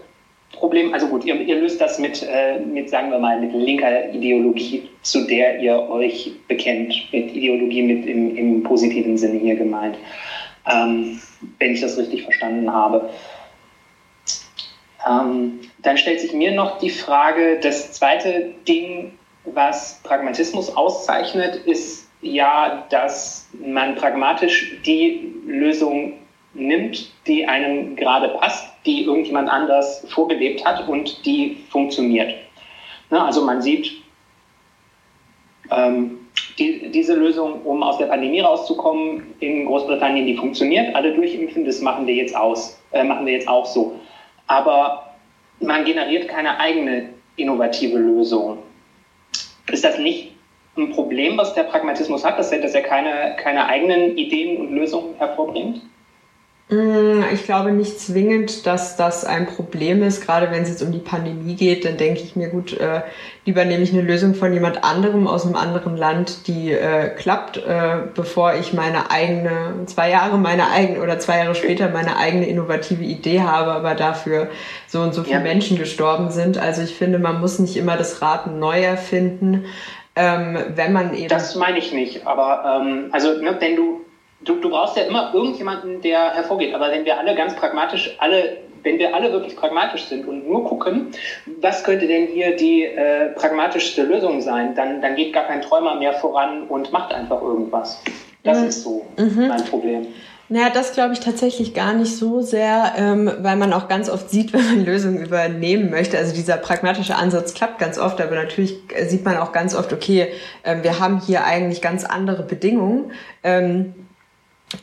Problem, also gut, ihr, ihr löst das mit, äh, mit, sagen wir mal, mit linker Ideologie, zu der ihr euch bekennt, mit Ideologie mit im, im positiven Sinne hier gemeint, ähm, wenn ich das richtig verstanden habe. Ähm, dann stellt sich mir noch die Frage, das zweite Ding, was Pragmatismus auszeichnet, ist ja, dass man pragmatisch die Lösung nimmt, die einem gerade passt, die irgendjemand anders vorgelebt hat und die funktioniert. Ne, also man sieht, ähm, die, diese Lösung, um aus der Pandemie rauszukommen, in Großbritannien, die funktioniert. Alle durchimpfen, das machen wir jetzt aus, äh, machen wir jetzt auch so. Aber man generiert keine eigene innovative Lösung. Ist das nicht ein Problem, was der Pragmatismus hat, dass er, dass er keine, keine eigenen Ideen und Lösungen hervorbringt? Mm, ich glaube nicht zwingend, dass das ein Problem ist. Gerade wenn es jetzt um die Pandemie geht, dann denke ich mir, gut, äh, lieber nehme ich eine Lösung von jemand anderem aus einem anderen Land, die äh, klappt, äh, bevor ich meine eigene, zwei Jahre meine eigene oder zwei Jahre später meine eigene innovative Idee habe, aber dafür so und so viele ja. Menschen gestorben sind. Also ich finde, man muss nicht immer das Rad neu erfinden. Ähm, wenn man eben. Das meine ich nicht, aber ähm, also ne, wenn du du, du brauchst ja immer irgendjemanden, der hervorgeht. Aber wenn wir alle ganz pragmatisch, alle, wenn wir alle wirklich pragmatisch sind und nur gucken, was könnte denn hier die äh, pragmatischste Lösung sein, dann, dann geht gar kein Träumer mehr voran und macht einfach irgendwas. Das mhm. ist so mhm. mein Problem. Naja, das glaube ich tatsächlich gar nicht so sehr, ähm, weil man auch ganz oft sieht, wenn man Lösungen übernehmen möchte. Also dieser pragmatische Ansatz klappt ganz oft, aber natürlich sieht man auch ganz oft, okay, ähm, wir haben hier eigentlich ganz andere Bedingungen. Ähm,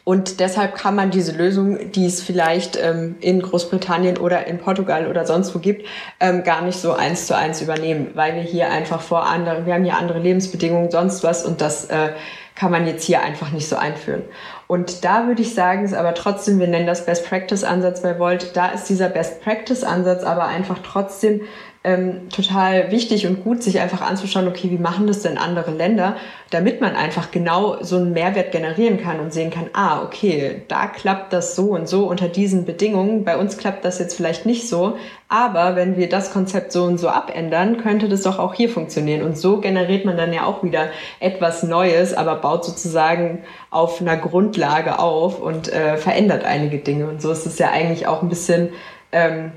und deshalb kann man diese Lösung, die es vielleicht ähm, in Großbritannien oder in Portugal oder sonst wo gibt, ähm, gar nicht so eins zu eins übernehmen, weil wir hier einfach vor anderen, wir haben hier andere Lebensbedingungen, sonst was und das äh, kann man jetzt hier einfach nicht so einführen. Und da würde ich sagen, ist aber trotzdem, wir nennen das Best Practice Ansatz bei Volt, da ist dieser Best Practice Ansatz aber einfach trotzdem ähm, total wichtig und gut, sich einfach anzuschauen, okay, wie machen das denn andere Länder, damit man einfach genau so einen Mehrwert generieren kann und sehen kann, ah, okay, da klappt das so und so unter diesen Bedingungen. Bei uns klappt das jetzt vielleicht nicht so, aber wenn wir das Konzept so und so abändern, könnte das doch auch hier funktionieren. Und so generiert man dann ja auch wieder etwas Neues, aber baut sozusagen auf einer Grundlage auf und äh, verändert einige Dinge. Und so ist es ja eigentlich auch ein bisschen ähm,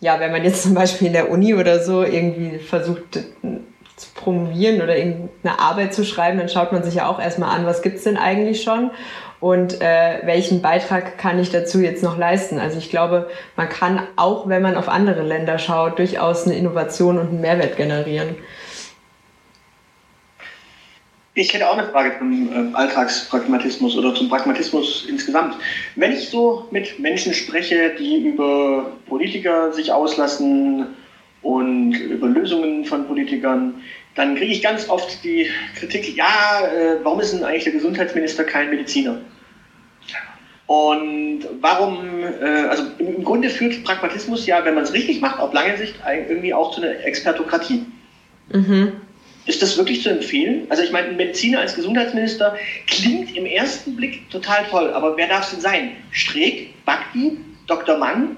ja, wenn man jetzt zum Beispiel in der Uni oder so irgendwie versucht zu promovieren oder irgendeine Arbeit zu schreiben, dann schaut man sich ja auch erstmal an, was gibt's denn eigentlich schon und äh, welchen Beitrag kann ich dazu jetzt noch leisten. Also ich glaube, man kann auch, wenn man auf andere Länder schaut, durchaus eine Innovation und einen Mehrwert generieren. Ich hätte auch eine Frage zum äh, Alltagspragmatismus oder zum Pragmatismus insgesamt. Wenn ich so mit Menschen spreche, die über Politiker sich auslassen und über Lösungen von Politikern, dann kriege ich ganz oft die Kritik, ja, äh, warum ist denn eigentlich der Gesundheitsminister kein Mediziner? Und warum, äh, also im Grunde führt Pragmatismus ja, wenn man es richtig macht, auf lange Sicht irgendwie auch zu einer Expertokratie. Mhm. Ist das wirklich zu empfehlen? Also ich meine, ein Mediziner als Gesundheitsminister klingt im ersten Blick total toll, aber wer darf es denn sein? Streeck, Bakti, Dr. Mann?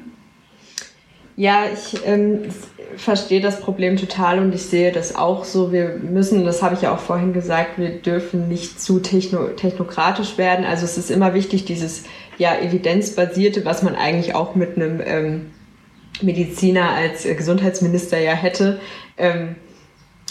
Ja, ich ähm, verstehe das Problem total und ich sehe das auch so. Wir müssen, das habe ich ja auch vorhin gesagt, wir dürfen nicht zu techno technokratisch werden. Also es ist immer wichtig, dieses ja evidenzbasierte, was man eigentlich auch mit einem ähm, Mediziner als Gesundheitsminister ja hätte. Ähm,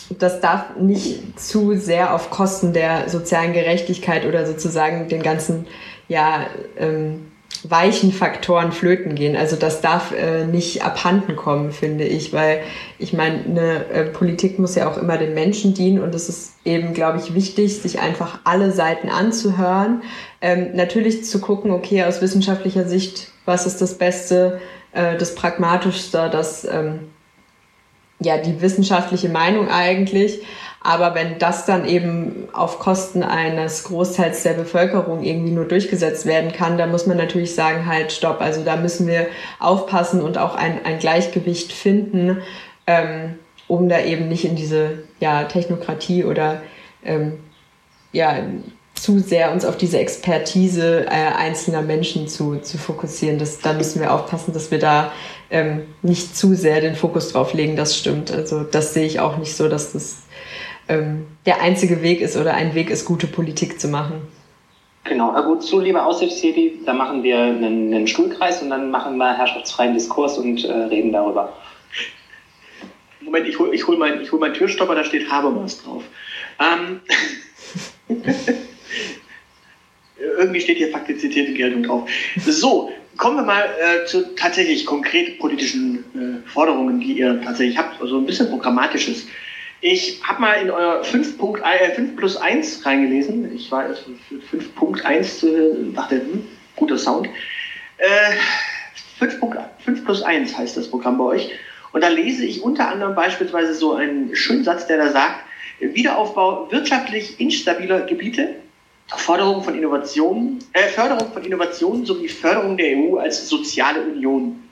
das darf nicht zu sehr auf Kosten der sozialen Gerechtigkeit oder sozusagen den ganzen ja, ähm, weichen Faktoren flöten gehen. Also das darf äh, nicht abhanden kommen, finde ich, weil ich meine, eine äh, Politik muss ja auch immer den Menschen dienen und es ist eben, glaube ich, wichtig, sich einfach alle Seiten anzuhören. Ähm, natürlich zu gucken, okay, aus wissenschaftlicher Sicht, was ist das Beste, äh, das Pragmatischste, das ähm, ja die wissenschaftliche Meinung eigentlich. Aber wenn das dann eben auf Kosten eines Großteils der Bevölkerung irgendwie nur durchgesetzt werden kann, dann muss man natürlich sagen, halt, stopp. Also da müssen wir aufpassen und auch ein, ein Gleichgewicht finden, ähm, um da eben nicht in diese ja, Technokratie oder ähm, ja, zu sehr uns auf diese Expertise äh, einzelner Menschen zu, zu fokussieren. Das, da müssen wir aufpassen, dass wir da ähm, nicht zu sehr den Fokus drauf legen. Das stimmt. Also das sehe ich auch nicht so, dass das ähm, der einzige Weg ist oder ein Weg ist, gute Politik zu machen. Genau, na gut, zu lieber Aushilfsjedi, da machen wir einen, einen, Stuhlkreis und dann machen wir herrschaftsfreien Diskurs und äh, reden darüber. Moment, ich hole ich hol meinen hol mein Türstopper, da steht Habermas drauf. Ähm, irgendwie steht hier faktizierte Geltung drauf. So, kommen wir mal äh, zu tatsächlich konkret politischen äh, Forderungen, die ihr tatsächlich habt, also ein bisschen programmatisches. Ich habe mal in euer 5, Punkt, äh, 5 plus 1 reingelesen. Ich war erst für 5.1, äh, dachte, hm, guter Sound. Äh, 5, 5 plus 1 heißt das Programm bei euch. Und da lese ich unter anderem beispielsweise so einen schönen Satz, der da sagt, Wiederaufbau wirtschaftlich instabiler Gebiete, Förderung von Innovationen, äh, Förderung von Innovationen sowie Förderung der EU als soziale Union.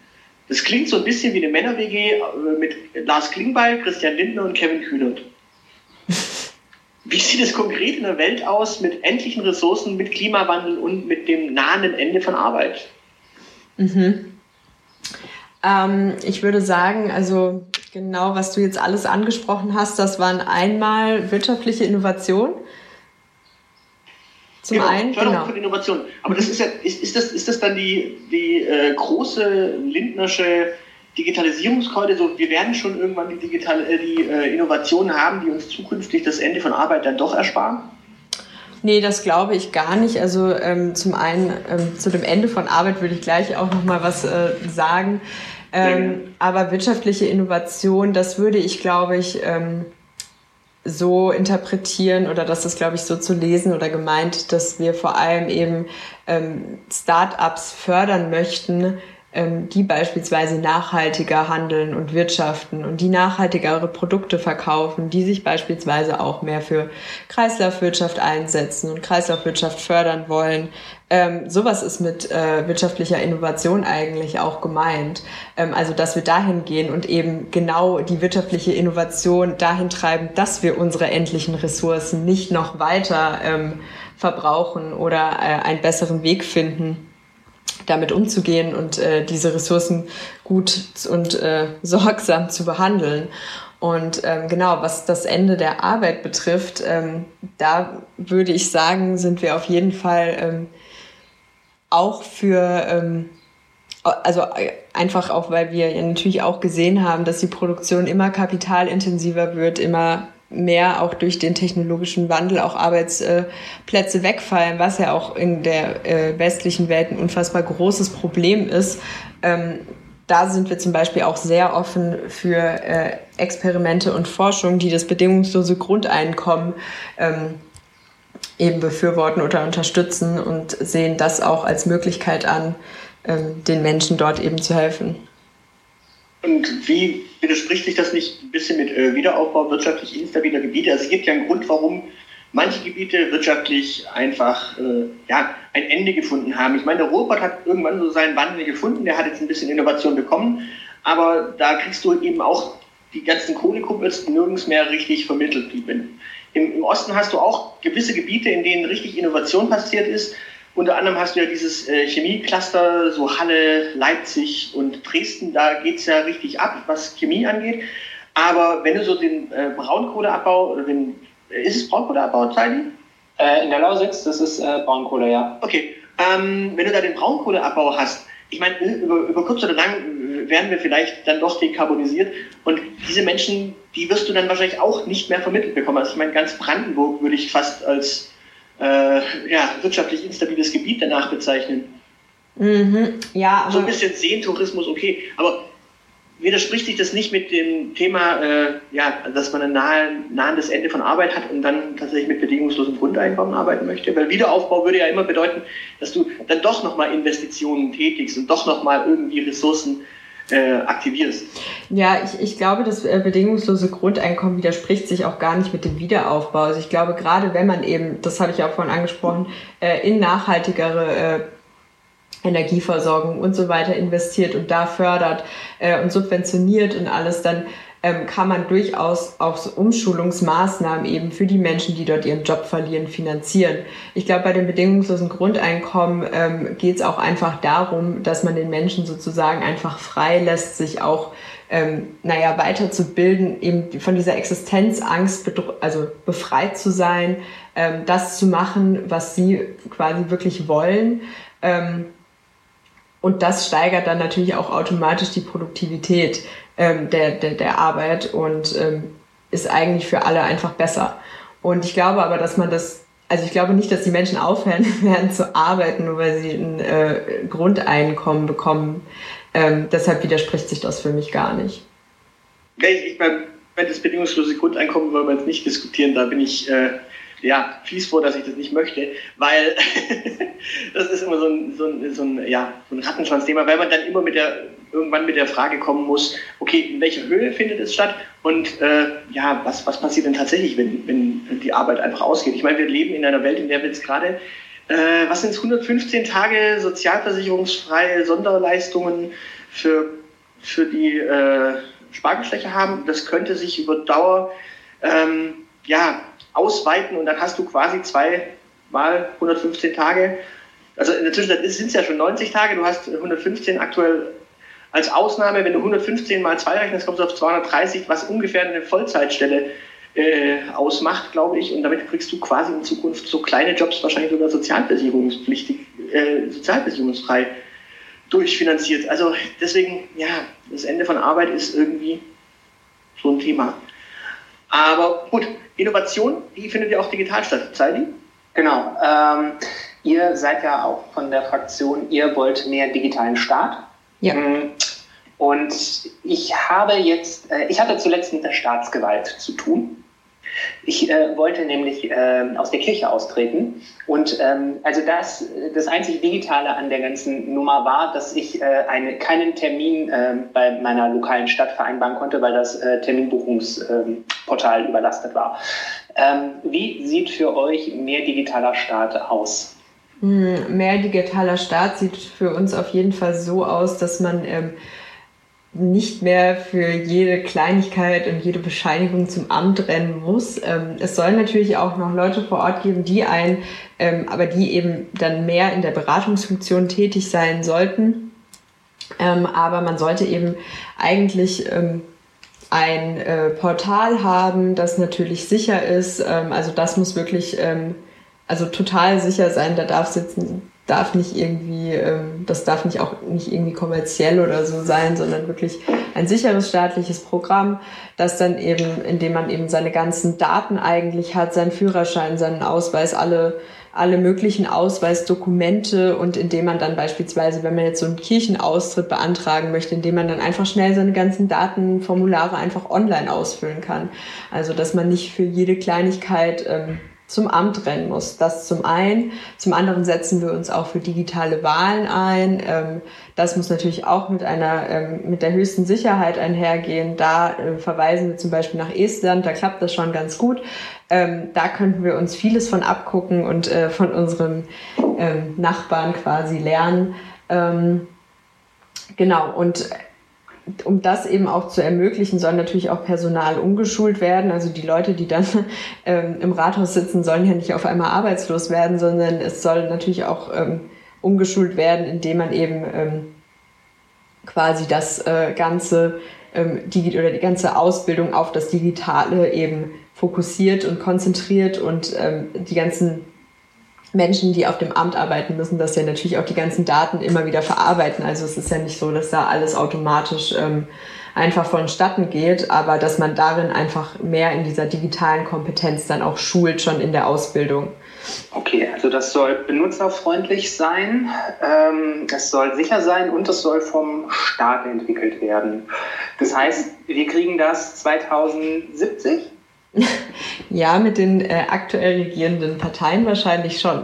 Das klingt so ein bisschen wie eine Männer-WG äh, mit Lars Klingbeil, Christian Lindner und Kevin Kühnert. Wie sieht es konkret in der Welt aus mit endlichen Ressourcen, mit Klimawandel und mit dem nahenden Ende von Arbeit? Mhm. Ähm, ich würde sagen, also genau, was du jetzt alles angesprochen hast, das waren einmal wirtschaftliche Innovation, zum genau, einen, Förderung genau. von Innovation. Aber das ist ja, ist, ist, das, ist das dann die, die äh, große Lindnersche Digitalisierungskeule? So, wir werden schon irgendwann die, Digital äh, die äh, Innovationen haben, die uns zukünftig das Ende von Arbeit dann doch ersparen? Nee, das glaube ich gar nicht. Also ähm, zum einen ähm, zu dem Ende von Arbeit würde ich gleich auch noch mal was äh, sagen. Ähm, aber wirtschaftliche Innovation, das würde ich, glaube ich, ähm, so interpretieren oder das ist, glaube ich, so zu lesen oder gemeint, dass wir vor allem eben ähm, Start-ups fördern möchten, ähm, die beispielsweise nachhaltiger handeln und wirtschaften und die nachhaltigere Produkte verkaufen, die sich beispielsweise auch mehr für Kreislaufwirtschaft einsetzen und Kreislaufwirtschaft fördern wollen. Ähm, sowas ist mit äh, wirtschaftlicher Innovation eigentlich auch gemeint. Ähm, also, dass wir dahin gehen und eben genau die wirtschaftliche Innovation dahin treiben, dass wir unsere endlichen Ressourcen nicht noch weiter ähm, verbrauchen oder äh, einen besseren Weg finden, damit umzugehen und äh, diese Ressourcen gut und äh, sorgsam zu behandeln. Und ähm, genau, was das Ende der Arbeit betrifft, ähm, da würde ich sagen, sind wir auf jeden Fall ähm, auch für ähm, also äh, einfach auch, weil wir ja natürlich auch gesehen haben, dass die Produktion immer kapitalintensiver wird, immer mehr auch durch den technologischen Wandel auch Arbeitsplätze wegfallen, was ja auch in der äh, westlichen Welt ein unfassbar großes Problem ist. Ähm, da sind wir zum Beispiel auch sehr offen für äh, Experimente und Forschung, die das bedingungslose Grundeinkommen ähm, eben befürworten oder unterstützen und sehen das auch als Möglichkeit an, ähm, den Menschen dort eben zu helfen. Und wie widerspricht sich das nicht ein bisschen mit äh, Wiederaufbau wirtschaftlich instabiler Gebiete? Also es gibt ja einen Grund, warum manche Gebiete wirtschaftlich einfach äh, ja, ein Ende gefunden haben. Ich meine, der Ruhrpott hat irgendwann so seinen Wandel gefunden, der hat jetzt ein bisschen Innovation bekommen, aber da kriegst du eben auch die ganzen Kohlekuppels nirgends mehr richtig vermittelt. Im, Im Osten hast du auch gewisse Gebiete, in denen richtig Innovation passiert ist, unter anderem hast du ja dieses äh, Chemiecluster, so Halle, Leipzig und Dresden, da geht es ja richtig ab, was Chemie angeht. Aber wenn du so den äh, Braunkohleabbau, oder den, äh, ist es Braunkohleabbau, Zeili? Äh, in der Lausitz, das ist äh, Braunkohle, ja. Okay, ähm, wenn du da den Braunkohleabbau hast, ich meine, über, über kurz oder lang werden wir vielleicht dann doch dekarbonisiert und diese Menschen, die wirst du dann wahrscheinlich auch nicht mehr vermittelt bekommen. Also ich meine, ganz Brandenburg würde ich fast als äh, ja, wirtschaftlich instabiles Gebiet danach bezeichnen. Mhm. Ja, so ein bisschen Seentourismus, okay, aber widerspricht sich das nicht mit dem Thema, äh, ja, dass man ein nahe, nahendes Ende von Arbeit hat und dann tatsächlich mit bedingungslosem Grundeinkommen arbeiten möchte? Weil Wiederaufbau würde ja immer bedeuten, dass du dann doch nochmal Investitionen tätigst und doch nochmal irgendwie Ressourcen äh, aktivierst. Ja, ich, ich glaube, das äh, bedingungslose Grundeinkommen widerspricht sich auch gar nicht mit dem Wiederaufbau. Also ich glaube, gerade wenn man eben, das habe ich auch vorhin angesprochen, äh, in nachhaltigere äh, Energieversorgung und so weiter investiert und da fördert äh, und subventioniert und alles, dann ähm, kann man durchaus auch so Umschulungsmaßnahmen eben für die Menschen, die dort ihren Job verlieren, finanzieren. Ich glaube, bei dem bedingungslosen Grundeinkommen ähm, geht es auch einfach darum, dass man den Menschen sozusagen einfach frei lässt, sich auch ähm, naja, weiterzubilden, eben von dieser Existenzangst also befreit zu sein, ähm, das zu machen, was sie quasi wirklich wollen. Ähm, und das steigert dann natürlich auch automatisch die Produktivität ähm, der, der, der Arbeit und ähm, ist eigentlich für alle einfach besser. Und ich glaube aber, dass man das, also ich glaube nicht, dass die Menschen aufhören werden zu arbeiten, nur weil sie ein äh, Grundeinkommen bekommen. Ähm, deshalb widerspricht sich das für mich gar nicht. Ich, meine, das bedingungslose Grundeinkommen wollen wir jetzt nicht diskutieren, da bin ich äh, ja, fies vor, dass ich das nicht möchte, weil das ist immer so ein, so ein, so ein, ja, so ein Rattenschwanzthema, weil man dann immer mit der, irgendwann mit der Frage kommen muss, okay, in welcher Höhe findet es statt und äh, ja, was, was passiert denn tatsächlich, wenn, wenn die Arbeit einfach ausgeht? Ich meine, wir leben in einer Welt, in der wir jetzt gerade, äh, was sind es, 115 Tage sozialversicherungsfreie Sonderleistungen für, für die äh, Spargelstecher haben. Das könnte sich über Dauer ähm, ja, ausweiten und dann hast du quasi zwei mal 115 Tage. Also in der Zwischenzeit sind es ja schon 90 Tage, du hast 115 aktuell als Ausnahme. Wenn du 115 mal 2 rechnest, kommst du auf 230, was ungefähr eine Vollzeitstelle äh, ausmacht, glaube ich. Und damit kriegst du quasi in Zukunft so kleine Jobs wahrscheinlich sogar sozialversicherungspflichtig, äh, sozialversicherungsfrei durchfinanziert. Also deswegen, ja, das Ende von Arbeit ist irgendwie so ein Thema. Aber gut, Innovation, die findet ja auch digital statt. Zeili? Genau. Ähm, ihr seid ja auch von der Fraktion, ihr wollt mehr digitalen Staat. Ja. Mm, und ich habe jetzt, äh, ich hatte zuletzt mit der Staatsgewalt zu tun. Ich äh, wollte nämlich äh, aus der Kirche austreten. Und ähm, also das, das einzig Digitale an der ganzen Nummer war, dass ich äh, eine, keinen Termin äh, bei meiner lokalen Stadt vereinbaren konnte, weil das äh, Terminbuchungsportal ähm, überlastet war. Ähm, wie sieht für euch mehr digitaler Staat aus? Hm, mehr digitaler Staat sieht für uns auf jeden Fall so aus, dass man ähm, nicht mehr für jede Kleinigkeit und jede Bescheinigung zum Amt rennen muss. Ähm, es soll natürlich auch noch Leute vor Ort geben, die ein, ähm, aber die eben dann mehr in der Beratungsfunktion tätig sein sollten. Ähm, aber man sollte eben eigentlich ein äh, Portal haben, das natürlich sicher ist. also das muss wirklich also total sicher sein. Da darf sitzen darf nicht irgendwie, ähm, das darf nicht auch nicht irgendwie kommerziell oder so sein, sondern wirklich ein sicheres staatliches Programm, das dann eben, indem man eben seine ganzen Daten eigentlich hat, seinen Führerschein, seinen Ausweis, alle alle möglichen Ausweisdokumente und indem man dann beispielsweise, wenn man jetzt so einen Kirchenaustritt beantragen möchte, indem man dann einfach schnell seine ganzen Datenformulare einfach online ausfüllen kann. Also dass man nicht für jede Kleinigkeit ähm, zum Amt rennen muss. Das zum einen. Zum anderen setzen wir uns auch für digitale Wahlen ein. Ähm, das muss natürlich auch mit einer, ähm, mit der höchsten Sicherheit einhergehen. Da äh, verweisen wir zum Beispiel nach Estland. Da klappt das schon ganz gut. Ähm, da könnten wir uns vieles von abgucken und äh, von unseren Nachbarn quasi lernen. Genau. Und um das eben auch zu ermöglichen, soll natürlich auch Personal umgeschult werden. Also die Leute, die dann ähm, im Rathaus sitzen, sollen ja nicht auf einmal arbeitslos werden, sondern es soll natürlich auch ähm, umgeschult werden, indem man eben ähm, quasi das äh, ganze ähm, die, oder die ganze Ausbildung auf das Digitale eben fokussiert und konzentriert und ähm, die ganzen Menschen, die auf dem Amt arbeiten müssen, dass ja natürlich auch die ganzen Daten immer wieder verarbeiten. Also es ist ja nicht so, dass da alles automatisch ähm, einfach vonstatten geht, aber dass man darin einfach mehr in dieser digitalen Kompetenz dann auch schult, schon in der Ausbildung. Okay, also das soll benutzerfreundlich sein, ähm, es soll sicher sein und es soll vom Staat entwickelt werden. Das heißt, wir kriegen das 2070? ja, mit den äh, aktuell regierenden Parteien wahrscheinlich schon.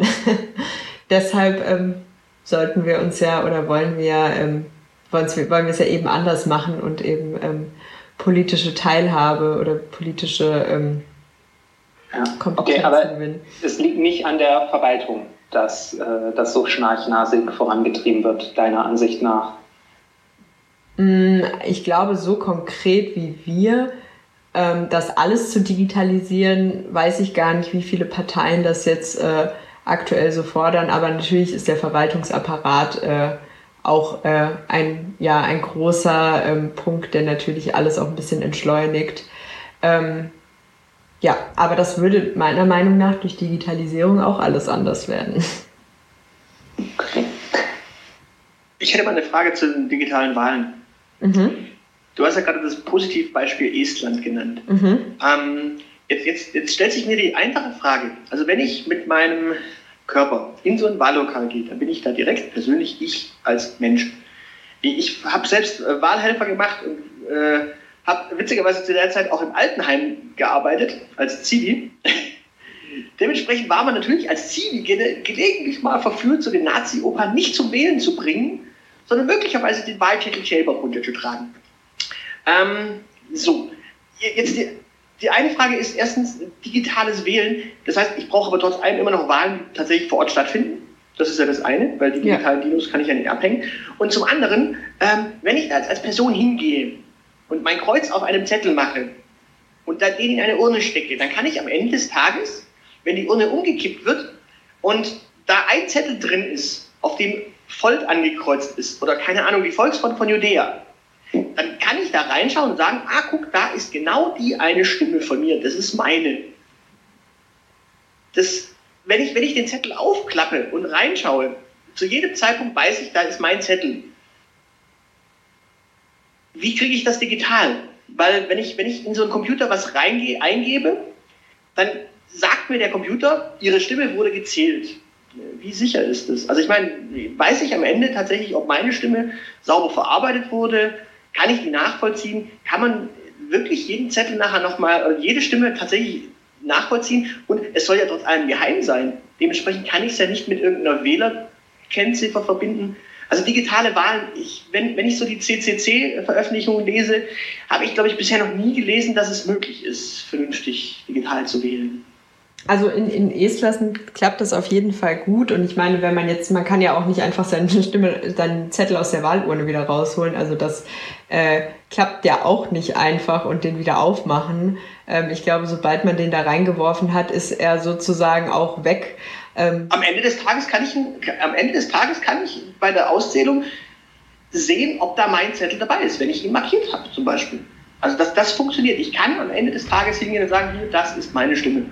Deshalb ähm, sollten wir uns ja oder wollen wir, ähm, wollen wir es ja eben anders machen und eben ähm, politische Teilhabe oder politische ähm, ja. Kompetenzen okay, aber gewinnen. Es liegt nicht an der Verwaltung, dass äh, das so schnarchnasig vorangetrieben wird, deiner Ansicht nach. Mm, ich glaube, so konkret wie wir ähm, das alles zu digitalisieren, weiß ich gar nicht, wie viele Parteien das jetzt äh, aktuell so fordern, aber natürlich ist der Verwaltungsapparat äh, auch äh, ein, ja, ein großer ähm, Punkt, der natürlich alles auch ein bisschen entschleunigt. Ähm, ja, aber das würde meiner Meinung nach durch Digitalisierung auch alles anders werden. Okay. Ich hätte mal eine Frage zu den digitalen Wahlen. Mhm. Du hast ja gerade das Positivbeispiel Estland genannt. Mhm. Ähm, jetzt, jetzt, jetzt stellt sich mir die einfache Frage. Also wenn ich mit meinem Körper in so ein Wahllokal gehe, dann bin ich da direkt persönlich ich als Mensch. Ich habe selbst äh, Wahlhelfer gemacht und äh, habe witzigerweise zu der Zeit auch im Altenheim gearbeitet als Zivi. Dementsprechend war man natürlich als Zivi gelegentlich mal verführt, so den Nazi-Opa nicht zum Wählen zu bringen, sondern möglicherweise den Wahltitel selber runterzutragen. Ähm, so, jetzt die, die eine Frage ist erstens digitales Wählen. Das heißt, ich brauche aber trotz allem immer noch Wahlen, die tatsächlich vor Ort stattfinden. Das ist ja das eine, weil die digitalen ja. Dinos kann ich ja nicht abhängen. Und zum anderen, ähm, wenn ich als, als Person hingehe und mein Kreuz auf einem Zettel mache und dann den in eine Urne stecke, dann kann ich am Ende des Tages, wenn die Urne umgekippt wird und da ein Zettel drin ist, auf dem Volk angekreuzt ist oder keine Ahnung, die Volksfront von Judäa, dann kann ich da reinschauen und sagen, ah, guck, da ist genau die eine Stimme von mir, das ist meine. Das, wenn, ich, wenn ich den Zettel aufklappe und reinschaue, zu jedem Zeitpunkt weiß ich, da ist mein Zettel. Wie kriege ich das digital? Weil wenn ich, wenn ich in so einen Computer was reingehe, eingebe, dann sagt mir der Computer, Ihre Stimme wurde gezählt. Wie sicher ist das? Also ich meine, weiß ich am Ende tatsächlich, ob meine Stimme sauber verarbeitet wurde, kann ich die nachvollziehen? Kann man wirklich jeden Zettel nachher nochmal, jede Stimme tatsächlich nachvollziehen? Und es soll ja trotz allem geheim sein. Dementsprechend kann ich es ja nicht mit irgendeiner Wählerkennziffer verbinden. Also digitale Wahlen, ich, wenn, wenn ich so die CCC-Veröffentlichungen lese, habe ich, glaube ich, bisher noch nie gelesen, dass es möglich ist, vernünftig digital zu wählen. Also in, in Estland klappt das auf jeden Fall gut. Und ich meine, wenn man jetzt, man kann ja auch nicht einfach seine Stimme, seinen Zettel aus der Wahlurne wieder rausholen. Also das äh, klappt ja auch nicht einfach und den wieder aufmachen. Ähm, ich glaube, sobald man den da reingeworfen hat, ist er sozusagen auch weg. Ähm, am Ende des Tages kann ich, am Ende des Tages kann ich bei der Auszählung sehen, ob da mein Zettel dabei ist, wenn ich ihn markiert habe, zum Beispiel. Also das, das funktioniert. Ich kann am Ende des Tages hingehen und sagen, hier, das ist meine Stimme.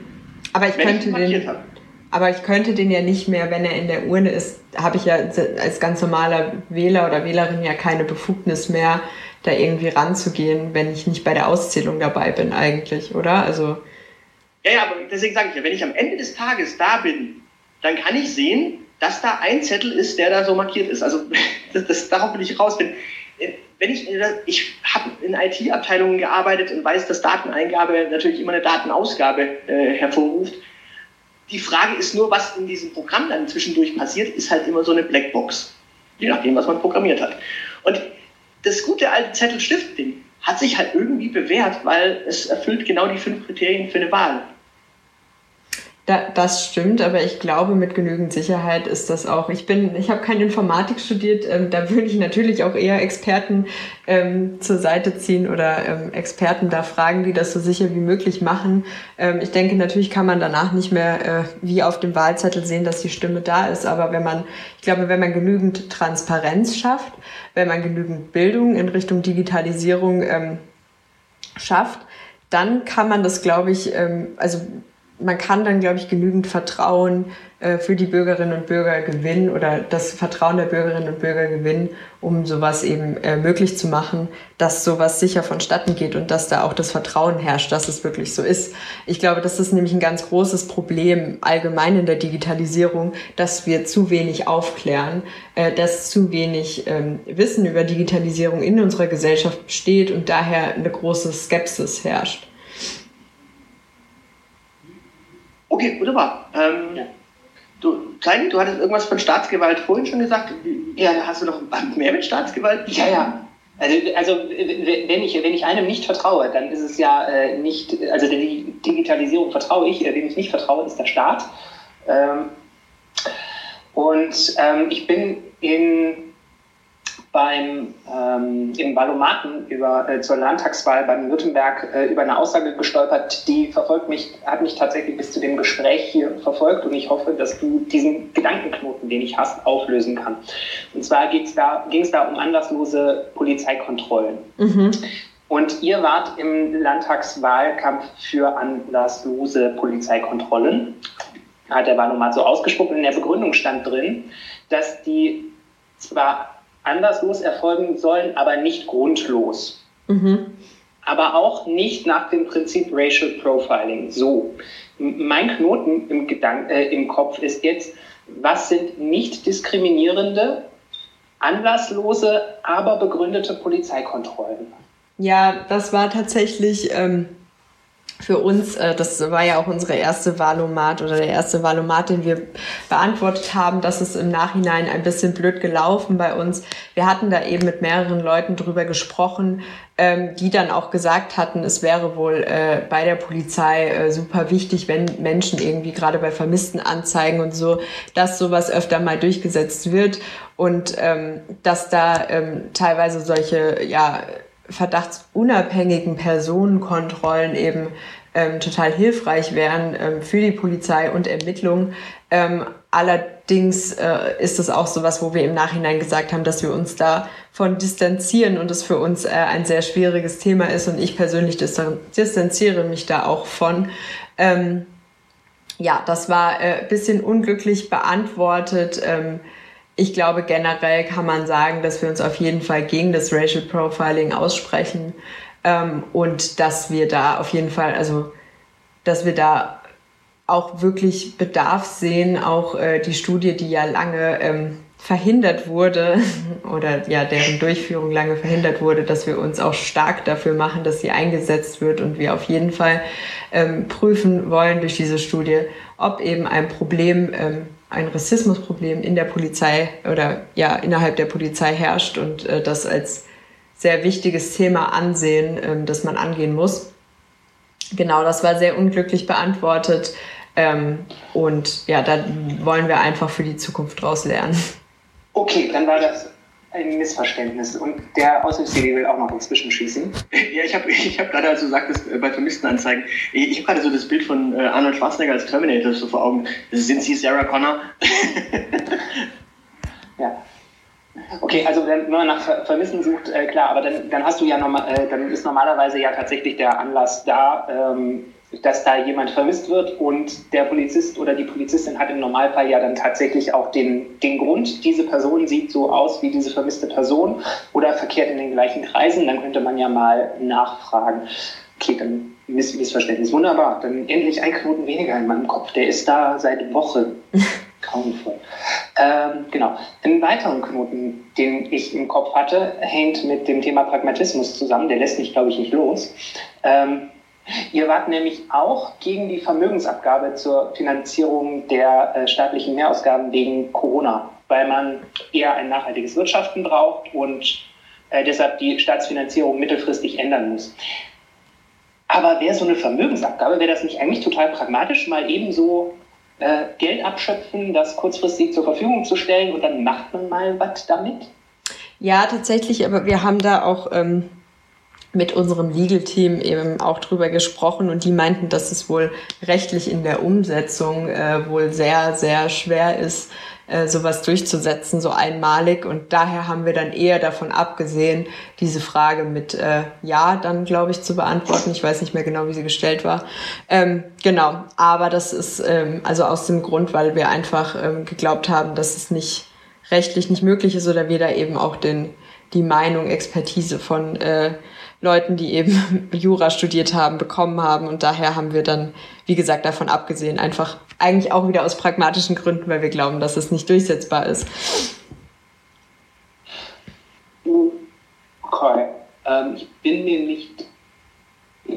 Aber ich könnte ich den, aber ich könnte den ja nicht mehr, wenn er in der Urne ist, habe ich ja als ganz normaler Wähler oder Wählerin ja keine Befugnis mehr, da irgendwie ranzugehen, wenn ich nicht bei der Auszählung dabei bin eigentlich, oder? Also ja, ja, aber deswegen sage ich ja, wenn ich am Ende des Tages da bin, dann kann ich sehen, dass da ein Zettel ist, der da so markiert ist. Also das, das, darauf will ich raus. Wenn, wenn ich, ich habe in IT-Abteilungen gearbeitet und weiß, dass Dateneingabe natürlich immer eine Datenausgabe äh, hervorruft. Die Frage ist nur, was in diesem Programm dann zwischendurch passiert, ist halt immer so eine Blackbox. Je nachdem, was man programmiert hat. Und das gute alte Zettel-Stift-Ding hat sich halt irgendwie bewährt, weil es erfüllt genau die fünf Kriterien für eine Wahl. Da, das stimmt, aber ich glaube, mit genügend Sicherheit ist das auch. Ich bin, ich habe keine Informatik studiert, ähm, da würde ich natürlich auch eher Experten ähm, zur Seite ziehen oder ähm, Experten da fragen, die das so sicher wie möglich machen. Ähm, ich denke, natürlich kann man danach nicht mehr äh, wie auf dem Wahlzettel sehen, dass die Stimme da ist, aber wenn man, ich glaube, wenn man genügend Transparenz schafft, wenn man genügend Bildung in Richtung Digitalisierung ähm, schafft, dann kann man das, glaube ich, ähm, also man kann dann, glaube ich, genügend Vertrauen äh, für die Bürgerinnen und Bürger gewinnen oder das Vertrauen der Bürgerinnen und Bürger gewinnen, um sowas eben äh, möglich zu machen, dass sowas sicher vonstatten geht und dass da auch das Vertrauen herrscht, dass es wirklich so ist. Ich glaube, das ist nämlich ein ganz großes Problem allgemein in der Digitalisierung, dass wir zu wenig aufklären, äh, dass zu wenig ähm, Wissen über Digitalisierung in unserer Gesellschaft besteht und daher eine große Skepsis herrscht. Okay, wunderbar. Ähm, ja. Du, Klein, du hattest irgendwas von Staatsgewalt vorhin schon gesagt. Ja, hast du noch mehr mit Staatsgewalt? Ja, ja. Also, also wenn, ich, wenn ich einem nicht vertraue, dann ist es ja äh, nicht, also der Digitalisierung vertraue ich, äh, wem ich nicht vertraue, ist der Staat. Ähm, und ähm, ich bin in beim, ähm, im Ballomaten über, äh, zur Landtagswahl beim Württemberg äh, über eine Aussage gestolpert, die verfolgt mich, hat mich tatsächlich bis zu dem Gespräch hier verfolgt und ich hoffe, dass du diesen Gedankenknoten, den ich hast, auflösen kann. Und zwar da, ging es da um anlasslose Polizeikontrollen. Mhm. Und ihr wart im Landtagswahlkampf für anlasslose Polizeikontrollen. Hat der Wahlomat so ausgesprochen. In der Begründung stand drin, dass die zwar anderslos erfolgen sollen, aber nicht grundlos. Mhm. Aber auch nicht nach dem Prinzip Racial Profiling. So, mein Knoten im, Gedank äh, im Kopf ist jetzt, was sind nicht diskriminierende, anlasslose, aber begründete Polizeikontrollen? Ja, das war tatsächlich ähm, für uns, äh, das war ja auch unsere erste Wahlomat oder der erste Wahlomat, den wir beantwortet haben. Das ist im Nachhinein ein bisschen blöd gelaufen bei uns. Wir hatten da eben mit mehreren Leuten drüber gesprochen, ähm, die dann auch gesagt hatten, es wäre wohl äh, bei der Polizei äh, super wichtig, wenn Menschen irgendwie gerade bei vermissten Anzeigen und so, dass sowas öfter mal durchgesetzt wird und ähm, dass da ähm, teilweise solche, ja, verdachtsunabhängigen Personenkontrollen eben ähm, total hilfreich wären ähm, für die Polizei und Ermittlungen. Ähm, allerdings äh, ist es auch so was, wo wir im Nachhinein gesagt haben, dass wir uns davon distanzieren und es für uns äh, ein sehr schwieriges Thema ist und ich persönlich distanziere mich da auch von. Ähm, ja, das war äh, bisschen unglücklich beantwortet. Ich glaube, generell kann man sagen, dass wir uns auf jeden Fall gegen das Racial Profiling aussprechen ähm, und dass wir da auf jeden Fall, also dass wir da auch wirklich Bedarf sehen, auch äh, die Studie, die ja lange ähm, verhindert wurde oder ja deren Durchführung lange verhindert wurde, dass wir uns auch stark dafür machen, dass sie eingesetzt wird und wir auf jeden Fall ähm, prüfen wollen durch diese Studie, ob eben ein Problem ähm, ein Rassismusproblem in der Polizei oder ja innerhalb der Polizei herrscht und äh, das als sehr wichtiges Thema ansehen, ähm, das man angehen muss. Genau, das war sehr unglücklich beantwortet. Ähm, und ja, da wollen wir einfach für die Zukunft draus lernen. Okay, dann war das ein Missverständnis. Und der Aushilfsjäger will auch noch inzwischen schießen. Ja, ich habe ich hab gerade, als du sagtest, bei Vermisstenanzeigen, ich, ich habe gerade so das Bild von äh, Arnold Schwarzenegger als Terminator so vor Augen. Sind Sie Sarah Connor? ja. Okay, also wenn man nach Vermissen sucht, äh, klar, aber dann, dann hast du ja normal, äh, dann ist normalerweise ja tatsächlich der Anlass da, ähm, dass da jemand vermisst wird und der Polizist oder die Polizistin hat im Normalfall ja dann tatsächlich auch den, den Grund, diese Person sieht so aus wie diese vermisste Person oder verkehrt in den gleichen Kreisen, dann könnte man ja mal nachfragen. Okay, dann Miss Missverständnis. Wunderbar, dann endlich ein Knoten weniger in meinem Kopf. Der ist da seit Wochen. Grauenvoll. Ähm, genau. Einen weiteren Knoten, den ich im Kopf hatte, hängt mit dem Thema Pragmatismus zusammen. Der lässt mich, glaube ich, nicht los. Ähm, Ihr wart nämlich auch gegen die Vermögensabgabe zur Finanzierung der äh, staatlichen Mehrausgaben wegen Corona, weil man eher ein nachhaltiges Wirtschaften braucht und äh, deshalb die Staatsfinanzierung mittelfristig ändern muss. Aber wäre so eine Vermögensabgabe, wäre das nicht eigentlich total pragmatisch, mal ebenso äh, Geld abschöpfen, das kurzfristig zur Verfügung zu stellen und dann macht man mal was damit? Ja, tatsächlich, aber wir haben da auch ähm, mit unserem Legal-Team eben auch drüber gesprochen und die meinten, dass es wohl rechtlich in der Umsetzung äh, wohl sehr, sehr schwer ist, äh, sowas durchzusetzen, so einmalig. Und daher haben wir dann eher davon abgesehen, diese Frage mit äh, Ja dann, glaube ich, zu beantworten. Ich weiß nicht mehr genau, wie sie gestellt war. Ähm, genau, aber das ist ähm, also aus dem Grund, weil wir einfach ähm, geglaubt haben, dass es nicht rechtlich nicht möglich ist oder wir da eben auch den, die Meinung, Expertise von äh, Leuten, die eben Jura studiert haben, bekommen haben. Und daher haben wir dann, wie gesagt, davon abgesehen, einfach eigentlich auch wieder aus pragmatischen Gründen, weil wir glauben, dass es nicht durchsetzbar ist. Okay. Ähm, ich bin mir nicht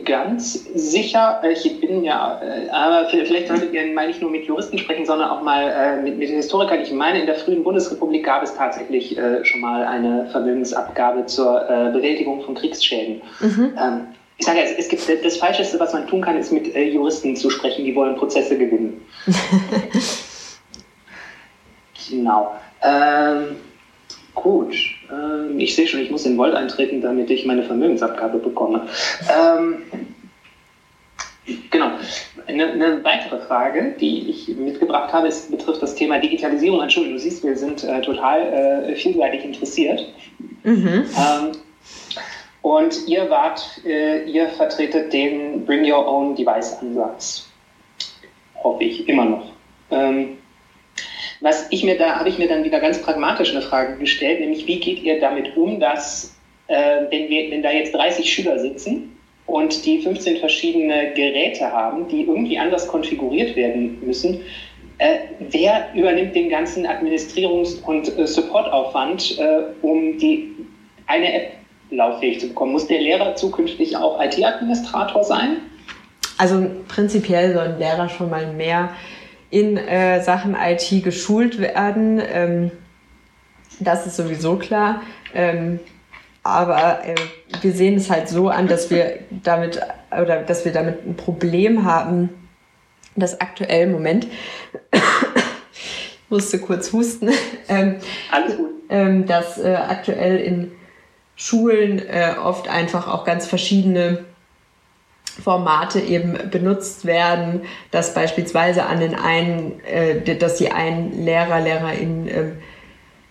ganz sicher. Ich bin ja, äh, aber vielleicht solltet ihr mal nicht nur mit Juristen sprechen, sondern auch mal äh, mit, mit Historikern. Ich meine, in der frühen Bundesrepublik gab es tatsächlich äh, schon mal eine Vermögensabgabe zur Bewältigung von Kriegsschäden. Mhm. Ähm, ich sage, es, es gibt das Falscheste, was man tun kann, ist mit Juristen zu sprechen, die wollen Prozesse gewinnen. genau. Ähm, gut. Ähm, ich sehe schon, ich muss in Volt eintreten, damit ich meine Vermögensabgabe bekomme. Ähm, genau. Eine, eine, weitere Frage, die ich mitgebracht habe, ist, betrifft das Thema Digitalisierung. Entschuldigung, du siehst, wir sind äh, total äh, vielseitig interessiert. Mhm. Ähm, und ihr wart, äh, ihr vertretet den Bring Your Own Device Ansatz. Hoffe ich, immer noch. Ähm, was ich mir da, habe ich mir dann wieder ganz pragmatisch eine Frage gestellt, nämlich wie geht ihr damit um, dass, äh, wenn, wir, wenn da jetzt 30 Schüler sitzen und die 15 verschiedene Geräte haben, die irgendwie anders konfiguriert werden müssen, äh, wer übernimmt den ganzen Administrierungs- und äh, Supportaufwand, äh, um die eine App lauffähig zu bekommen? Muss der Lehrer zukünftig auch IT-Administrator sein? Also prinzipiell sollen Lehrer schon mal mehr in äh, Sachen IT geschult werden. Ähm, das ist sowieso klar. Ähm, aber äh, wir sehen es halt so an, dass wir damit oder dass wir damit ein Problem haben, dass aktuell Moment ich musste kurz husten. Ähm, Alles gut. Ähm, dass äh, aktuell in Schulen äh, oft einfach auch ganz verschiedene Formate eben benutzt werden, dass beispielsweise an den einen, äh, dass die einen Lehrer, LehrerInnen äh,